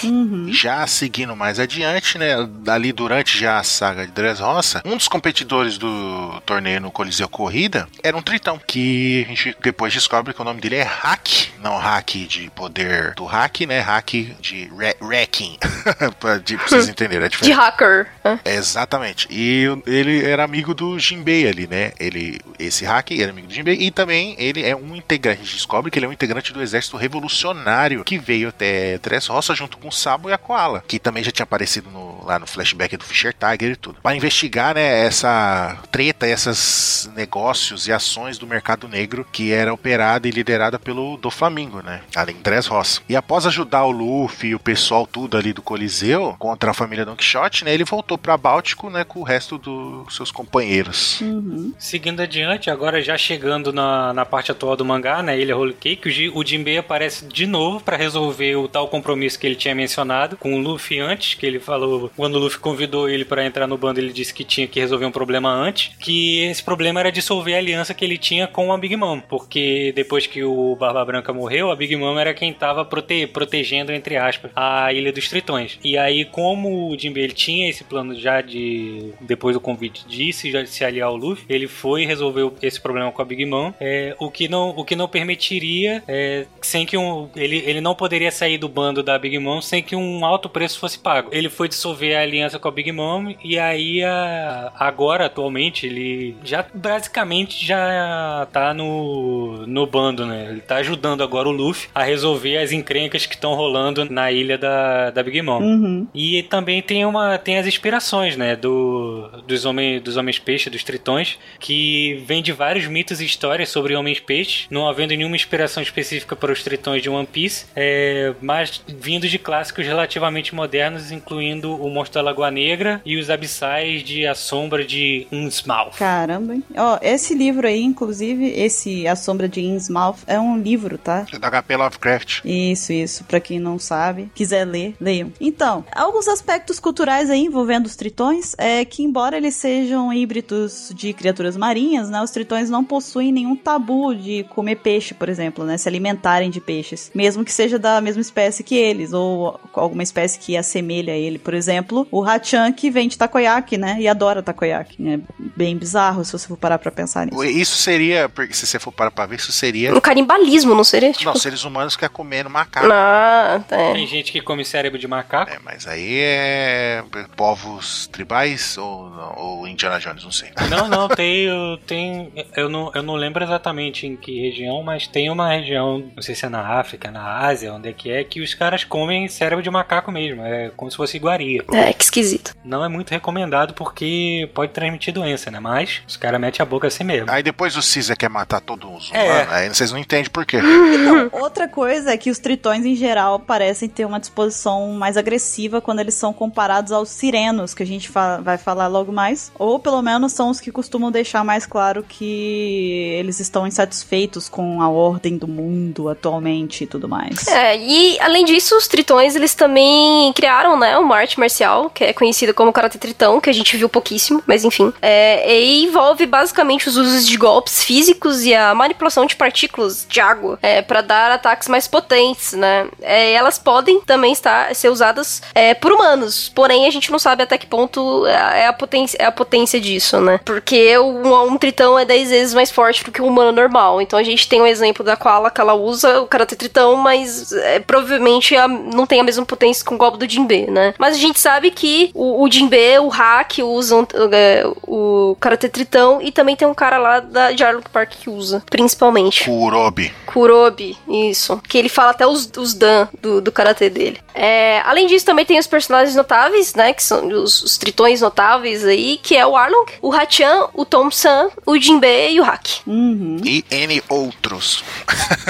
Já seguindo mais adiante, né? Ali durante já a saga de Dressrosa, um dos competidores do torneio no Coliseu Corrida era um tritão. Que a gente depois descobre que o nome dele é Hack. Não hack de poder do hack, né? Hack de re- wrecking. pra, de, pra vocês entenderem a De diferença. hacker. né? Exatamente. E ele era amigo do Jinbei ali, né? Ele, esse hack era amigo do Jinbei e também ele é um integrante. A gente descobre que ele é um integrante do exército revolucionário que veio até Dressrosa junto com o Sabo e a Koala, que também já tinha aparecido no- lá no flashback do Fisher Tiger e tudo. Para investigar, né, essa treta, esses negócios e ações do mercado negro que era operada e liderada pelo do Flamingo, né? Além de Dressrosa. E após ajudar o Luffy e o pessoal tudo ali do Coliseu contra a família Don Quixote, né, ele voltou para Báltico, né, com o resto dos seus companheiros. Uhum. Seguindo adiante, agora já chegando na, na parte atual do mangá, na Ilha Holy Cake, o, o Jinbei aparece de novo pra resolver o tal compromisso que ele tinha mencionado com o Luffy antes, que ele falou, quando o Luffy convidou ele pra entrar no bando, ele disse que tinha que resolver um problema antes, que esse problema era dissolver a aliança que ele tinha com a Big Mom, porque depois que o Barba Branca morreu, a Big Mom era quem tava prote- protegendo, entre aspas, a Ilha dos Tritões. E aí, como o Jinbei tinha esse plano já de, depois do convite de se, já se aliar ao Luffy, ele foi resolveu esse problema com a Big Mom, é, o, que não, o que não permitiria, é, sem que um, ele, ele não poderia sair do bando da Big Mom sem que um alto preço fosse pago. Ele foi dissolver a aliança com a Big Mom e aí a- agora, atualmente, ele já basicamente já tá no, no bando, né? Ele tá ajudando agora o Luffy a resolver as encrencas que estão rolando na ilha da, da Big Mom. Uhum. E também tem uma tem as inspirações, né, do dos homens dos homens peixe, dos tritões, que vem de vários mitos e histórias sobre homens peixe, não havendo nenhuma inspiração específica para os tritões de One Piece, é, mas vindo de clássicos relativamente modernos, incluindo o Monstro da Lagoa Negra e os abissais de A Sombra de Innsmouth. Caramba, hein? Ó, esse livro aí, inclusive, esse A Sombra de Innsmouth, é um livro, tá? Da HP Lovecraft. Isso, isso. Pra quem não sabe, quiser ler, leiam. Então, alguns aspectos culturais aí envolvendo os tritões é que, embora eles sejam híbridos de criaturas marinhas, né, os tritões não possuem nenhum tabu de comer peixe, por exemplo, né, se alimentarem de peixes, mesmo que seja da mesma espécie que eles ou alguma espécie que assemelha a ele. Por exemplo, o Hachan que vem de takoyaki, né, e adora takoyaki. É bem bizarro se você for parar pra pensar nisso. Isso seria, porque se você for parar pra ver, isso seria. Um canibalismo, não seria? Tipo... Não, seres humanos que é comendo macaco. Ah, é. Tem gente que come cérebro de macaco. É, mas aí é povos tribais ou, ou Indiana Jones, não sei. Não, não, tem, eu, tem eu, não, eu não lembro exatamente em que região, mas tem uma região, não sei se é na África, na Ásia, onde é que é, que os caras comem cérebro de macaco mesmo, é como se fosse iguaria. É, que esquisito. Não é muito recomendado porque pode transmitir doença, né? Mas os caras metem a boca assim mesmo. Aí depois o Caesar quer matar todos os É. humanos, aí vocês não entendem por quê. Então, outra coisa é que os tritões em geral parecem ter uma disposição mais agressiva quando eles são comparados aos sirenos, que a gente fa- vai falar logo mais. Ou pelo menos são os que costumam deixar mais claro que eles estão insatisfeitos com a ordem do mundo atualmente e tudo mais. É, e além disso, os tritões, eles também criaram, né, uma arte marcial, que é conhecida como Karate Tritão, que a gente viu pouquíssimo, mas enfim. É, e envolve basicamente os usos de golpes físicos e a manipulação de partículas de água é, para dar ataques mais potentes, né. É, elas podem também estar, ser usadas é, por humanos. Porém, a gente não sabe até que ponto é a potência, é a potência disso, né? Porque um, um tritão é 10 vezes mais forte do que um humano normal. Então a gente tem um exemplo da Koala que ela usa o Karate Tritão, mas é, provavelmente a, não tem a mesma potência com o golpe do Jinbe, né? Mas a gente sabe que o, o Jinbe, o Hack usam é, o Karate Tritão e também tem um cara lá da, de Park que usa, principalmente. Kurobi. Kurobi, isso. Que ele fala até os, os Dan do, do karatê dele. É, além disso, também tem os personagens notáveis, né? Que são os, os tritões notáveis aí, que é o Arlong, o Hachan, o Tom San, o Jinbe e o Hack. Uhum. E N outros.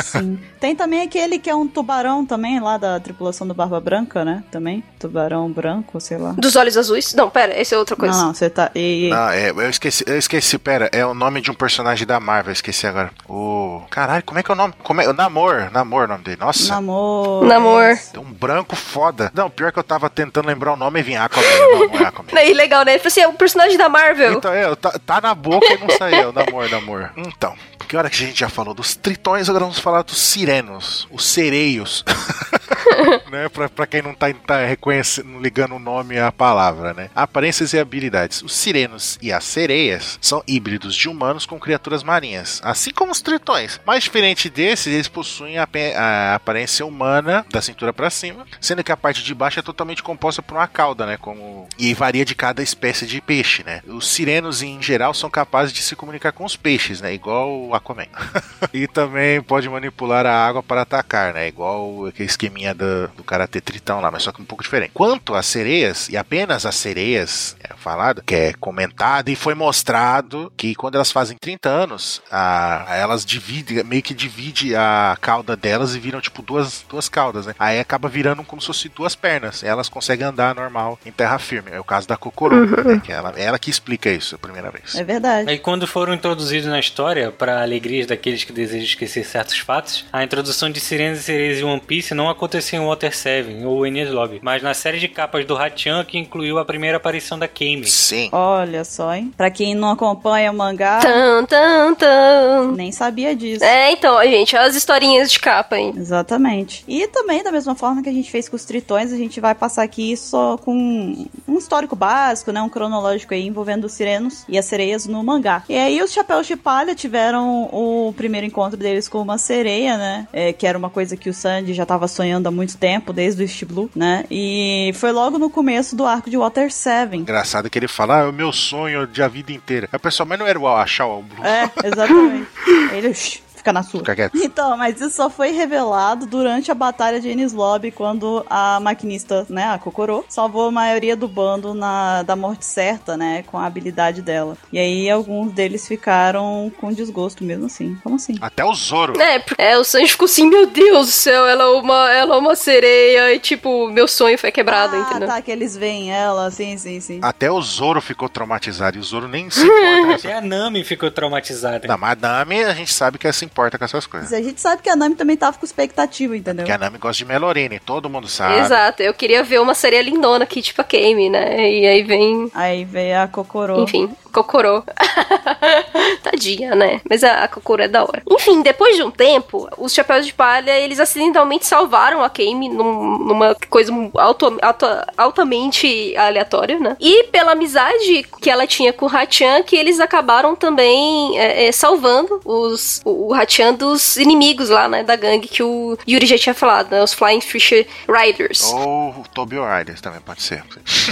Sim. Tem também aquele que é um tubarão também, lá da tripulação do Barba Branca, né? Também. Tubarão branco, sei lá. Dos olhos azuis? Não, pera, esse é outra coisa. Não, não, você tá. E, e... Ah, é, eu esqueci, eu esqueci, pera, é o nome de um personagem da Marvel, eu esqueci agora. O. Caralho, como é que é o nome? Como é? O Namor, Namor é o nome dele. Nossa. Namor. Namor. Tem um branco foda. Não, pior que eu tava tentando lembrar o nome e vinha Aquaman. Não, não é Aquaman. Não, e legal, né? Ele falou assim, é um personagem da Marvel. Então, é, tá, tá na boca e não saiu. Namor, Namor. Então, que hora que a gente já falou dos tritões, agora vamos falar dos sirenos, os sereios. né? Pra, pra quem não tá, tá reconhecendo, ligando o nome à palavra, né? Aparências e habilidades. Os sirenos e as sereias são híbridos de humanos com criaturas marinhas, assim como os tritões. Mais diferente desses, eles possuem a, a aparência humana da cintura para cima, sendo que a parte de baixo é totalmente composta por uma cauda, né? Como e varia de cada espécie de peixe, né? Os sirenos em geral são capazes de se comunicar com os peixes, né? Igual o Aquaman. e também pode manipular a água para atacar, né? Igual aquele esqueminha do, do Karate Tritão lá, mas só que um pouco diferente. Quanto às sereias, e apenas as sereias, é falado, que é comentado e foi mostrado que quando elas fazem 30 anos, a, elas dividem, meio que divide a cauda delas e viram tipo duas, duas caudas, né? Aí acaba virando como se fosse duas pernas. Elas conseguem andar normal em terra firme. É o caso da Kokoro, né? Que ela, ela que explica isso a primeira vez. É verdade. Aí quando foram introduzidos na história, para alegrias daqueles que desejam esquecer certos fatos, a introdução de Sirenas e Sereias em One Piece não aconteceu em Water 7 ou Enies Lobby, mas na série de capas do Hachan que incluiu a primeira aparição da Kame. Sim. Olha só, hein? Pra quem não acompanha o mangá, Tan, tan, tan. nem sabia disso. É, então, gente, as historinhas de capa aí. Exatamente. E também, da mesma forma que a gente fez com os tritões, a gente vai passar aqui só com um histórico básico, né? Um cronológico aí envolvendo os sirenos e as sereias no mangá. E aí os chapéus de palha tiveram o primeiro encontro deles com uma sereia, né? É, que era uma coisa que o Sandy já tava sonhando há muito tempo, desde o East Blue, né? E foi logo no começo do arco de Water 7. Engraçado que ele fala, ah, é o meu sonho de a vida inteira. Aí o pessoal, mas não era o achar o Blue. É, exatamente. Ele "Shh, fica na sua. Fica quieto. Então, mas isso só foi revelado durante a batalha de Enies Lobby, quando a maquinista, né, a Kokoro, salvou a maioria do bando na, da morte certa, né, com a habilidade dela. E aí alguns deles ficaram com desgosto mesmo assim. Como assim? Até o Zoro. É, é, o Sanji ficou assim, meu Deus do céu, ela é uma, ela é uma sereia, e tipo, meu sonho foi quebrado, ah, entendeu? tá, que eles veem ela, sim, sim, sim. Até o Zoro ficou traumatizado. E o Zoro nem se importa. Até a Nami ficou traumatizada. Da Madame, a gente sabe que ela se importa com essas coisas. Mas a gente sabe que a Nami também tava com expectativa, entendeu? Porque a Nami gosta de Melorine, todo mundo sabe. Exato, eu queria ver uma sereia lindona aqui, tipo a Kame, né? E aí vem, Aí veio a Kokoro. enfim, Kokoro. Tadinha, né? Mas a, a Kokoro é da hora. Enfim, depois de um tempo, os Chapéus de Palha, eles acidentalmente salvaram a Kame num- numa coisa alto, alto- altamente aleatória, né? E pela amizade que ela tinha com o Hachan, que eles acabaram também é, é, salvando os, o, o Hachan dos inimigos lá, né? Da gangue que o Yuri já tinha falado, né? Os Flying Fish Riders. Ou o Tobio Riders também pode ser.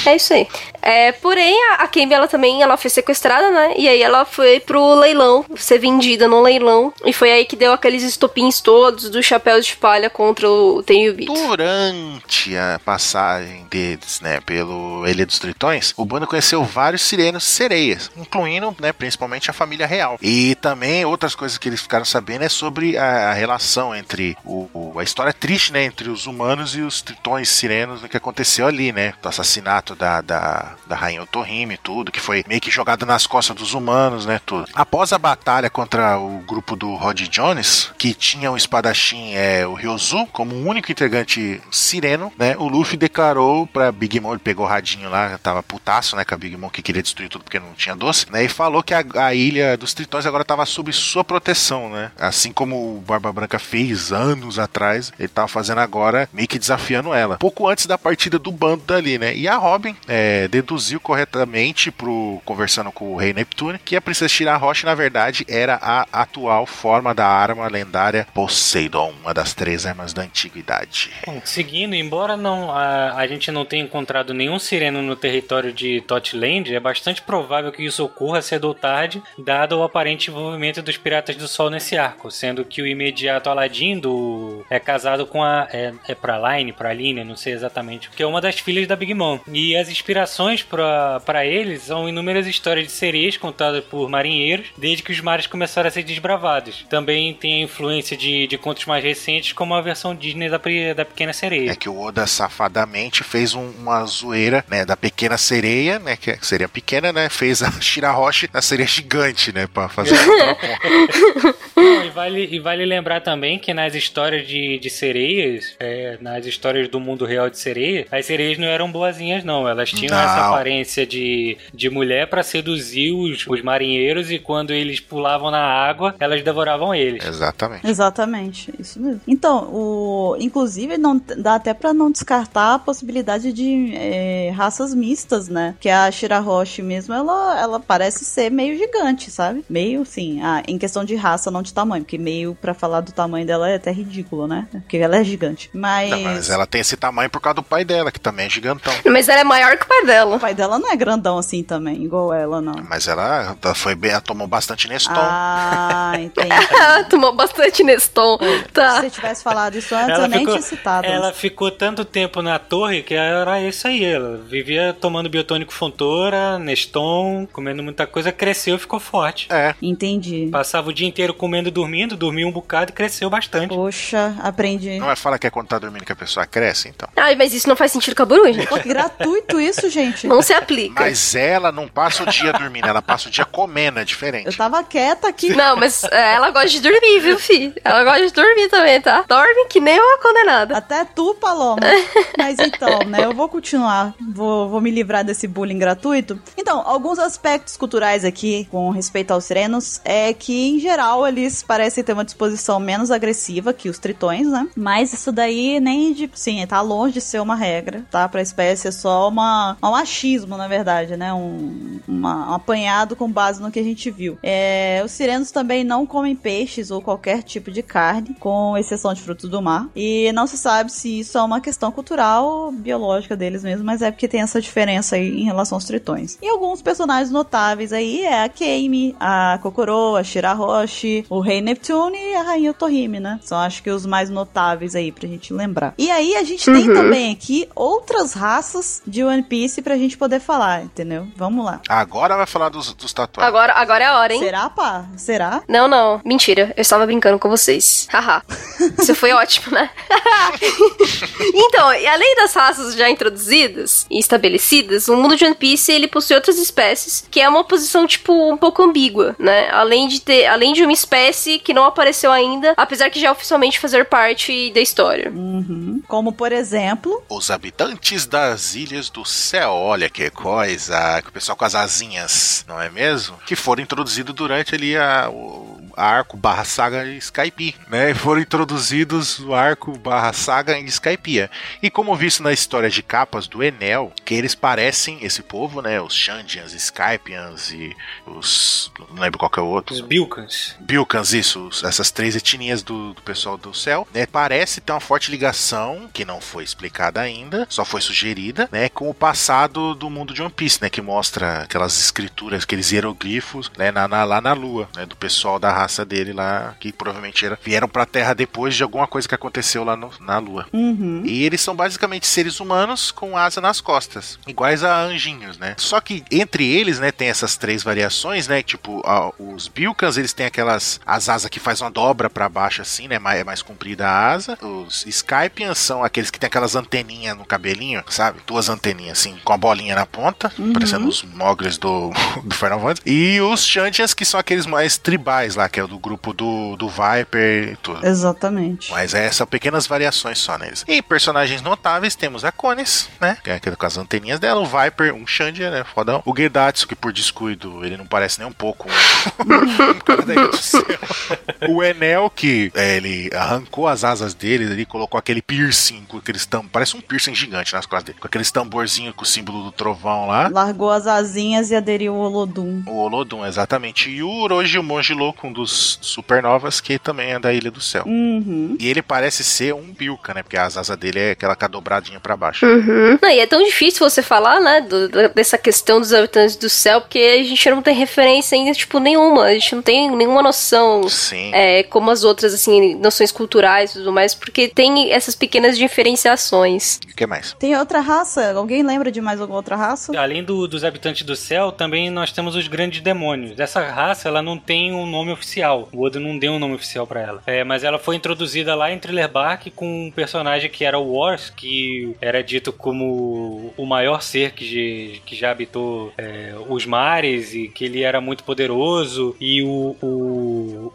É isso aí. É, porém, a, a ela também ela foi sequestrada, né? E aí ela foi pro leilão, ser vendida no leilão. E foi aí que deu aqueles estopins todos dos chapéus de palha contra o Tenryubito. Durante a passagem deles, né, pelo Ilha dos Tritões, o bando conheceu vários sirenos sereias, incluindo, né, principalmente a família real. E também outras coisas que eles ficaram sabendo é sobre a, a relação entre o, o- a história triste, né, entre os humanos e os tritões sirenos, o que aconteceu ali, né, do assassinato da, da, da rainha Otohime e tudo, que foi meio que jogado nas costas dos humanos, né, tudo. Após a batalha contra o grupo do Rod Jones, que tinha o espadachim é, o Ryozu como o único integrante sireno, né, o Luffy declarou pra Big Mom, ele pegou o radinho lá, tava putaço, né, com a Big Mom que queria destruir tudo porque não tinha doce, né, e falou que a, a ilha dos tritões agora tava sob sua proteção, né, né? Assim como o Barba Branca fez anos atrás, ele tava fazendo agora, meio que desafiando ela. Pouco antes da partida do bando dali, né? E a Robin é, deduziu corretamente pro conversando com o Rei Neptune que a Princesa Shirahoshi, na verdade, era a atual forma da arma lendária Poseidon, uma das três armas da antiguidade. Bom, seguindo, embora não a, a gente não tenha encontrado nenhum sireno no território de Totland, é bastante provável que isso ocorra cedo ou tarde, dado o aparente envolvimento dos Piratas do Sol nesse arco, sendo que o imediato Aladdin do, é casado com a é, é Praline, Praline, não sei exatamente, que é uma das filhas da Big Mom. E as inspirações para eles são inúmeras histórias de sereias contadas por marinheiros desde que os mares começaram a ser desbravados. Também tem a influência de, de contos mais recentes, como a versão Disney da, da Pequena Sereia. É que o Oda safadamente fez um, uma zoeira, né, da Pequena Sereia, né, que seria pequena, né, fez a Shirahoshi na sereia gigante, né, pra fazer Não, e, vale, e vale lembrar também que nas histórias de, de sereias, é, nas histórias do mundo real de sereia, as sereias não eram boazinhas, não. Elas tinham Não. essa aparência de, de mulher pra seduzir os, os marinheiros e quando eles pulavam na água, elas devoravam eles. Exatamente. Exatamente, isso mesmo. Então, o, inclusive, não dá até pra não descartar a possibilidade de é, raças mistas, né? Que a Shirahoshi mesmo, ela, ela parece ser meio gigante, sabe? Meio, sim, ah, em questão de raça, não de tamanho, porque meio pra falar do tamanho dela é até ridículo, né? Porque ela é gigante. Mas, Não, mas ela tem esse tamanho por causa do pai dela, que também é gigantão. Mas ela é maior que o pai dela. o pai dela não é grandão assim também, igual ela, não. Mas ela, ela foi bem, ela tomou bastante Neston. Ah, entendi. Ela tomou bastante Neston. Se Tá. você tivesse falado isso antes, eu nem tinha citado. ela ficou tanto tempo na torre que era isso aí. Ela vivia tomando biotônico Fontoura, Neston, comendo muita coisa, cresceu e ficou forte. É, Entendi. Passava o dia inteiro comendo e dormindo, dormia um bocado e cresceu bastante. Poxa, aprendi. não é fala que é quando tá dormindo que a pessoa cresce, então. Ai, mas isso não faz sentido com a gente. Pô, que gratuito isso, gente. Não se aplica. Mas ela não passa o dia dormindo, ela passa o dia comendo, é Eu diferente. tava quieta aqui. Não, mas é, ela gosta de dormir, viu, fi? Ela gosta de dormir também, tá? Dorme que nem uma condenada. Até tu, Paloma. Mas então, né? Eu vou continuar. Vou, vou me livrar desse bullying gratuito. Então, alguns aspectos culturais aqui com respeito aos sirenos é que, em geral, eles parecem ter uma disposição menos agressiva que os tritões, né? Mas isso daí nem de. Sim, tá longe de ser uma regra, tá? Pra espécie é só uma, um achismo, na verdade, né? Um, uma- um apanhado com base no que a gente viu. É, os sirenos também não comem peixes ou qualquer tipo de carne, com exceção de frutos do mar. E não se sabe se isso é uma questão cultural biológica deles mesmo, mas é porque tem essa diferença aí em relação aos tritões. E alguns personagens notáveis aí é a Kame, a Kokoro, a Shirahoshi, o Rei Neptune e a Rainha Otohime, né? São acho que os mais notáveis aí pra gente lembrar. E aí a gente tem também aqui outras raças de One Piece pra gente poder falar, entendeu? Vamos lá. Agora vai falar dos, dos tatuagens. Agora, agora é a hora, hein? Será, pá? Será? Não, não. Mentira. Eu estava brincando com vocês. Haha. Isso foi ótimo, né? então, e além das raças já introduzidas e estabelecidas, o mundo de One Piece ele possui outras espécies, que é uma posição tipo um pouco ambígua, né? Além de ter, além de uma espécie que não apareceu ainda, apesar que já oficialmente fazer parte da história. Uhum. Como, por exemplo, Os habitantes das Ilhas do Céu, olha que coisa, o pessoal com as asinhas, não é mesmo? Que foram introduzidos durante ali a, o arco barra saga Skype, né? Foram introduzidos o arco barra saga em Skypiea. E como visto na história de capas do Enel, que eles parecem esse povo, né? Os Shandians, Skypians e os... não lembro qual que é o outro. Os Bilkans. Bilkans, isso, os- essas três etnias do, do pessoal do céu, né? Parece ter uma forte ligação, que não foi explicada ainda, só foi sugerida, né? Com o passado do mundo de One Piece, né? Que mostra aquelas escrituras, aqueles hieroglifos, né? Na, na- lá na Lua, né? Do pessoal da raça dele lá, que provavelmente era, vieram pra Terra depois de alguma coisa que aconteceu lá no- na Lua. uhum. E eles são basicamente seres humanos com asa nas costas, iguais a anjinhos, né? Só que entre eles, né, tem essas três variações, né? Tipo, a- os Bilkans, eles têm aquelas as asas que faz uma dobra pra baixo assim, né? Mais, é mais comprida a asa. Os Skypians são aqueles que tem aquelas anteninhas no cabelinho, sabe? Duas anteninhas assim, com a bolinha na ponta, parecendo os Mogres do, do Final Fantasy. E os Shantians, que são aqueles mais tribais lá, Que é do grupo do, do Viper e tudo. Exatamente. Mas é, são pequenas variações só neles. E personagens notáveis, temos a Cones, né? Que é aquele com as anteninhas dela, o Viper, um Xandia, né? Fodão. O Gerdatsu, que por descuido, ele não parece nem um pouco um, um cara da. O Enel, que é, ele arrancou as asas dele, ele colocou aquele piercing com aqueles tam... Parece um piercing gigante nas costas dele. Com aqueles tamborzinhos com o símbolo do trovão lá. Largou as asinhas e aderiu ao Olodum. O Olodum, exatamente. E o Orochi, o monge louco, um dos supernovas, que também é da Ilha do Céu. Uhum. E ele parece ser um Bilka, né? Porque as asas dele é aquela com dobradinha pra baixo. Uhum. Não, e é tão difícil você falar, né, do- dessa questão dos habitantes do céu, porque a gente não tem referência ainda, tipo, nenhuma. A gente não tem nenhuma noção Sim. é, como as outras, assim, noções culturais e tudo mais, porque tem essas pequenas diferenciações. O que mais? Tem outra raça? Alguém lembra de mais alguma outra raça? Além do- dos habitantes do céu, também nós temos os grandes demônios. Essa raça, ela não tem um nome oficial. O Oda não deu um nome oficial pra ela. É, mas ela foi introduzida lá em Thriller Bark com um personagem que era o Wars, que era dito como o maior ser que, já- que já habitou é, os mares e que ele era muito poderoso. E o, o,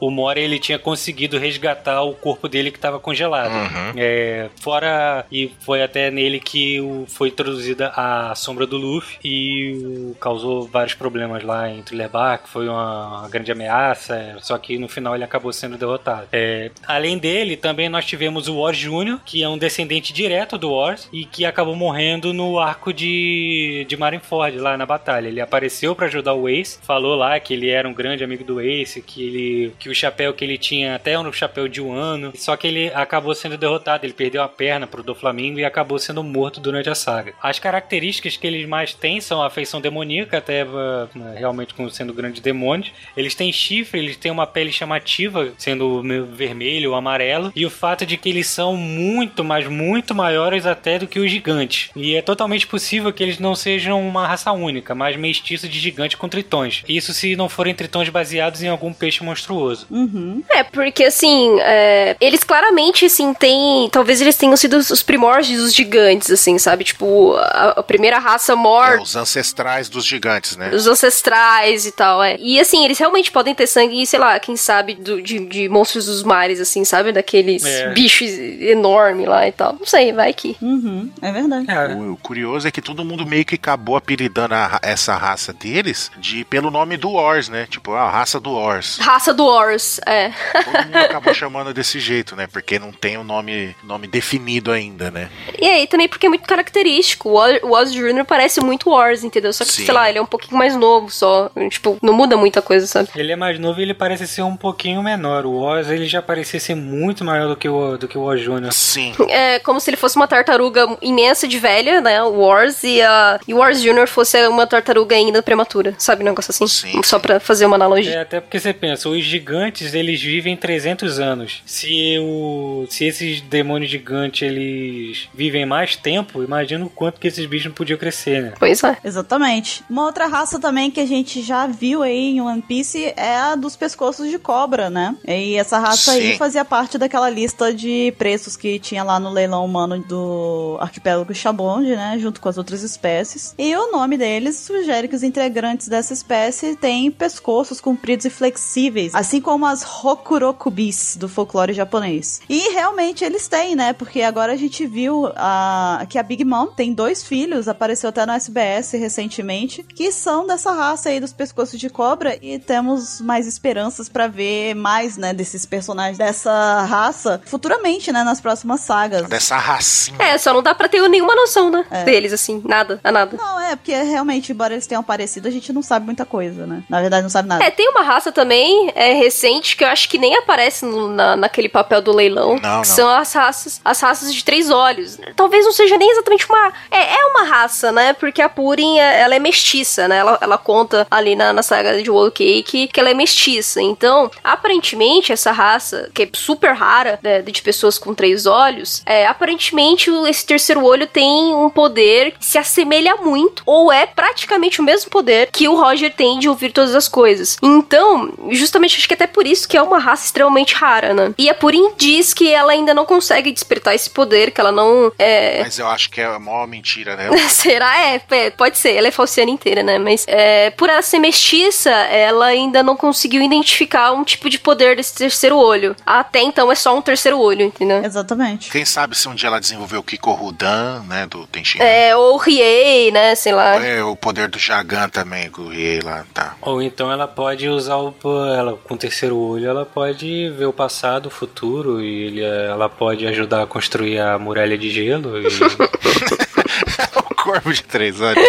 o Mori, ele tinha conseguido resgatar o corpo dele que estava congelado. Uhum. É, fora, e foi até nele que o- foi introduzida a sombra do Luffy e o- causou vários problemas lá em Thriller Bark, foi uma, uma grande ameaça, é, só que no final ele acabou sendo derrotado. É, além dele, também nós tivemos o Wars Jr., que é um descendente direto do Wars e que acabou morrendo no arco de, de Marineford, lá na batalha. Ele apareceu pra ajudar o Ace, falou lá que ele era um grande amigo do Ace, que, ele, que o chapéu que ele tinha até era um chapéu de um ano, só que ele acabou sendo derrotado, ele perdeu a perna pro Doflamingo e acabou sendo morto durante a saga. As características que eles mais têm são a feição demoníaca, até uh, realmente como sendo grandes demônios. Eles têm chifre, eles têm uma pele chamativa, sendo vermelho ou amarelo, e o fato de que eles são muito, mas muito maiores até do que os gigantes. E é totalmente possível que eles não sejam uma raça única, mas mestiço de gigante com tritões. Isso se não forem tritões baseados em algum peixe monstruoso. Uhum. É, porque assim, é, eles claramente, assim, têm. Talvez eles tenham sido os primórdios dos gigantes, assim, sabe? Tipo, a, a primeira raça É, mor, os ancestrais dos gigantes, né? os ancestrais e tal, é. E assim, eles realmente podem ter sangue, sei lá, quem sabe, do- de, de monstros dos mares, assim, sabe? Daqueles É. bichos enormes lá e tal. Não sei, vai que. Uhum. É verdade. É, O, o curioso é que todo mundo meio que acabou apelidando a essa raça deles de pelo nome do Wars, né? Tipo, a raça do Wars. Raça do Ors, é. Todo mundo acabou chamando desse jeito, né? Porque não tem o nome, nome definido ainda, né? E aí também porque é muito característico. O Oz- Oz Jr. parece muito Wars, entendeu? Só que, Sim. sei lá, ele é um pouquinho mais novo só. Tipo, não muda muita coisa, sabe? Ele é mais novo e ele parece ser um pouquinho menor. O Oz ele já parecia ser muito maior do que o, do que o Oz Jr. Sim. É como se ele fosse uma tartaruga imensa de velha, né? O Wars, e, a, e o Wars Jr. fosse uma tartaruga ainda prematura, sabe? Um negócio assim. Sim, Só pra fazer uma analogia. É, até porque você pensa, os gigantes eles vivem 300 anos. Se, o, se esses demônios gigantes eles vivem mais tempo, imagina o quanto que esses bichos não podiam crescer, né? Pois é. Exatamente. Uma outra raça também que a gente já viu aí em One Piece é a dos pescoços de cobra, né? E essa raça aí Sim. fazia parte daquela lista de preços que tinha lá no leilão humano do arquipélago Chabonde, né? Junto com as outras espécies. E o nome deles sugere que os integrantes dessa espécie têm pescoços compridos e flexíveis, assim como as Hokurokubis do folclore japonês. E realmente eles têm, né? Porque agora a gente viu a, que a Big Mom tem dois filhos, apareceu até no SBS recentemente, que são dessa raça aí dos pescoços de cobra e temos mais esperanças pra ver mais, né, desses personagens dessa raça futuramente, né, nas próximas sagas. Dessa racinha. É, só não dá pra ter nenhuma noção, né? É. Deles, assim. Nada, a nada. Não, é, porque realmente, embora eles tenham aparecido, a gente não sabe muita coisa, né? Na verdade, não sabe nada. É, tem uma raça também, é recente, que eu acho que nem aparece no- na, naquele papel do leilão. Não, não. São as raças, as raças de três olhos. Talvez não seja nem exatamente uma. É, é uma raça, né? Porque a Purin, é- ela é mestiça, né? Ela, ela conta ali na, na saga de Wall Cake que ela é mestiça. Então, aparentemente, essa raça, que é super rara, né, de pessoas com três olhos, é, aparentemente esse terceiro olho tem um poder que se assemelha muito, ou é praticamente o mesmo poder que o Roger tem de ouvir todas as coisas. Então, justamente acho que até por isso que é uma raça extremamente rara, né? E a Purim diz que ela ainda não consegue despertar esse poder, que ela não é. Mas eu acho que é a maior mentira, né? Será? É, é, pode ser. Ela é falciana inteira, né? Mas é, por ela ser mestiça, ela ainda não conseguiu identificar um tipo de poder desse terceiro olho. Até então é só um terceiro olho, entendeu? Exatamente. Quem sabe se um dia ela desenvolveu o Kikorudan, né, do Tenshin. É, ou o Riei, né? Sei lá. É, o poder do Jagan também, com o Riei lá, tá. Ou então ela pode usar o. Ela, com o terceiro olho, ela pode ver o passado, o futuro, e ele, ela pode ajudar a construir a muralha de gelo. E... o corpo de três olhos.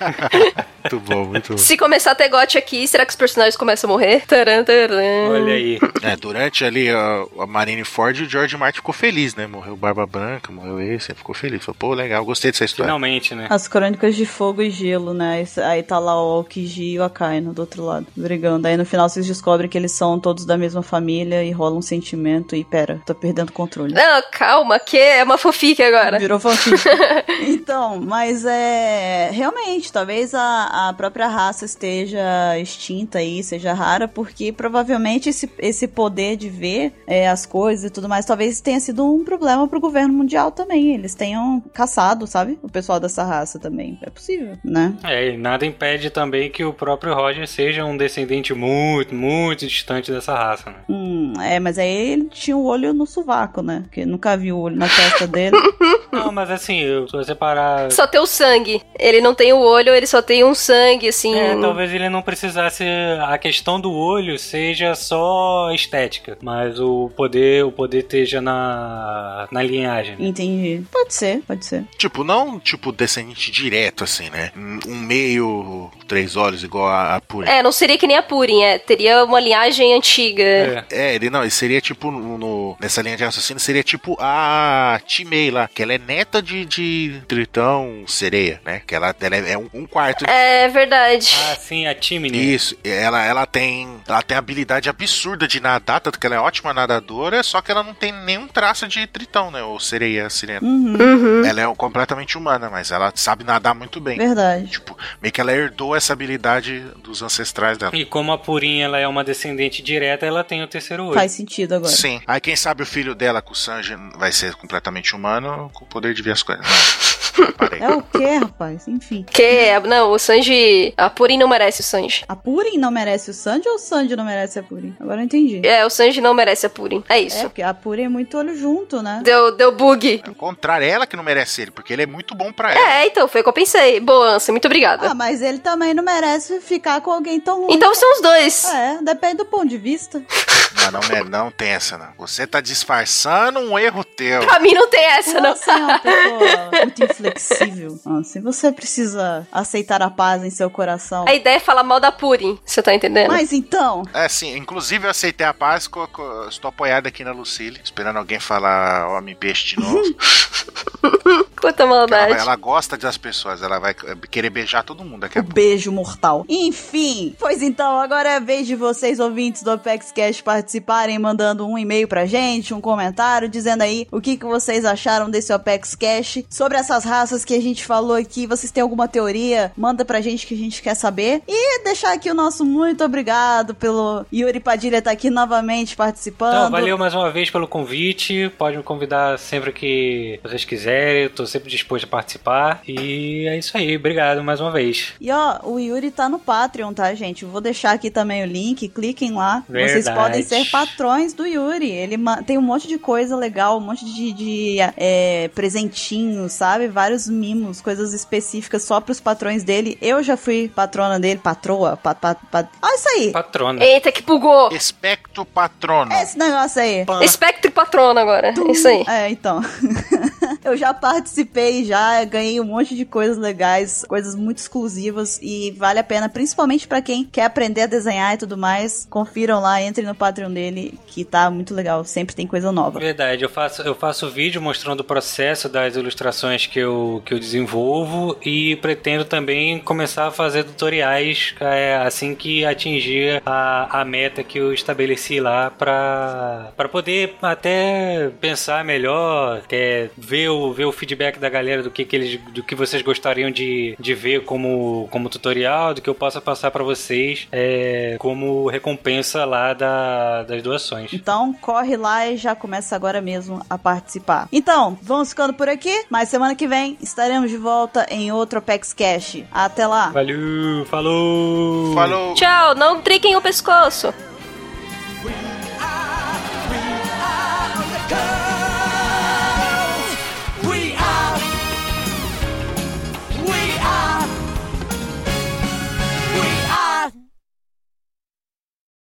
muito bom, muito bom. Se começar a ter gote aqui, será que os personagens começam a morrer? Taran, taran. Olha aí. É, durante ali a, a Marine Ford, o George Martin ficou feliz, né? Morreu Barba Branca, morreu esse, ficou feliz. Falou, pô, legal, gostei dessa história. Finalmente, né? As crônicas de fogo e gelo, né? Aí- tá lá o Aokiji e o Akainu do outro lado, brigando. Aí no final vocês descobrem que eles são todos da mesma família e rola um sentimento e pera, tô perdendo o controle. Não, calma, que é uma fofique agora. Virou fanfic. então, mas é. Realmente, talvez a, a própria raça esteja extinta aí, seja rara, porque provavelmente esse, esse poder de ver é, as coisas e tudo mais, talvez tenha sido um problema pro governo mundial também. Eles tenham caçado, sabe? O pessoal dessa raça também. É possível, né? É, e nada impede também que o próprio Roger seja um descendente muito, muito distante dessa raça, né? Hum, é, mas aí ele tinha o olho no sovaco, né? Porque nunca viu o olho na testa dele. Não, mas assim, eu- se você parar. Só tem o sangue. Ele não tem o olho, ele só tem um sangue, assim. É, talvez ele não precisasse. A questão do olho seja só estética, mas o poder, o poder esteja na, na linhagem. né? Entendi. Pode ser, pode ser. Tipo, não tipo descendente direto, assim, né? Um meio, três olhos, igual a, a Puri. É, não seria que nem a Purim, é. Teria uma linhagem antiga. É. É, ele não, ele seria tipo no, no- nessa linha de raciocínio, seria tipo a Timei lá, que ela é neta de, de Tritão Sereia, né? Que ela, ela é um, um quarto. É verdade. Ah, sim, a Timini. Isso, ela, ela tem ela tem habilidade absurda de nadar, tanto que ela é ótima nadadora, só que ela não tem nenhum traço de tritão, né? Ou sereia sirena. Uhum, Uhum. Ela é completamente humana, mas ela sabe nadar muito bem. verdade. Tipo, meio que ela herdou essa habilidade dos ancestrais dela. E como a Purim ela é uma descendente direta, ela tem o terceiro olho. Faz sentido agora. Sim. Aí quem sabe o filho dela com o Sanji vai ser completamente humano, com o poder de ver as coisas. Parei. É o quê, rapaz? Enfim. Que é, não, o Sanji. A Purim não merece o Sanji. A Purim não merece o Sanji ou o Sanji não merece a Purim? Agora eu entendi. É, o Sanji não merece a Purim. É É, isso. porque a Purim é muito olho junto, né? Deu, deu bug. Ao contrário, é ela que não merece ele, porque ele é muito bom pra ela. É, então, foi o que eu pensei. Boa, Ansa, muito obrigada. Ah, mas ele também não merece ficar com alguém tão ruim. Então são os dois. É, depende do ponto de vista. Não, não, é- não tem essa, não. Você tá disfarçando um erro teu. Pra mim não tem essa, não. Você é uma pessoa muito inflexível. Assim, você precisa aceitar a paz em seu coração. A ideia é falar mal da Purim, você tá entendendo? Mas então, É, sim. Inclusive, eu aceitei a paz. co- co- estou apoiado aqui na Lucille, esperando alguém falar homem-peixe de novo. Quanta ela, maldade. vai- ela gosta das pessoas, ela vai querer beijar todo mundo daqui o a pouco. beijo mortal. Enfim, pois então, agora é a vez de vocês, ouvintes do Apex Cash, participarem, mandando um e-mail pra gente, um comentário, dizendo aí o que, que vocês acharam desse Apex Cash, sobre essas raças que a gente falou aqui. Vocês têm alguma teoria? Manda pra gente que a gente quer saber. E deixar aqui o nosso muito obrigado pelo Yuri Padilha estar aqui novamente participando. Então, valeu mais uma vez pelo convite. Pode me convidar sempre que vocês quiserem. Eu tô sempre disposto a participar. E é isso aí. Obrigado mais uma vez. E ó, o Yuri tá no Patreon, tá, gente? Vou deixar aqui também o link, cliquem lá. Vocês Verdade. podem ser patrões do Yuri. Ele tem um monte de coisa legal, um monte de, de, é, presentinhos, sabe? Vários mimos, coisas específicas só pros patrões dele. Eu já fui patrona dele, patroa, pa, pa, pa... Ah, isso aí! Patrona. Eita, que bugou. Espectro patrono. Esse negócio aí. Espectro patrona agora. Isso aí. É, então. eu já participei, já ganhei um monte de coisas legais, coisas muito exclusivas e vale a pena, principalmente pra quem quer aprender a desenhar e tudo mais. Confiram lá, entrem no Patreon dele, que tá muito legal, sempre tem coisa nova. Verdade, eu faço, eu faço vídeo mostrando o processo das ilustrações que eu, que eu desenvolvo e pretendo também começar a fazer tutoriais é, assim que atingir a, a meta que eu estabeleci lá para poder até pensar melhor, é, ver o, ver o feedback da galera do que, que eles, do que vocês gostariam de, de ver como, como tutorial, do que eu possa passar pra vocês é, como recompensa lá da, das doações. Então, corre lá e já começa agora mesmo a participar. Então, vamos ficando por aqui, mas semana que vem estaremos de volta em outro Apex Cash. Até lá! Valeu, falou! Falou! Tchau, não triquem o pescoço.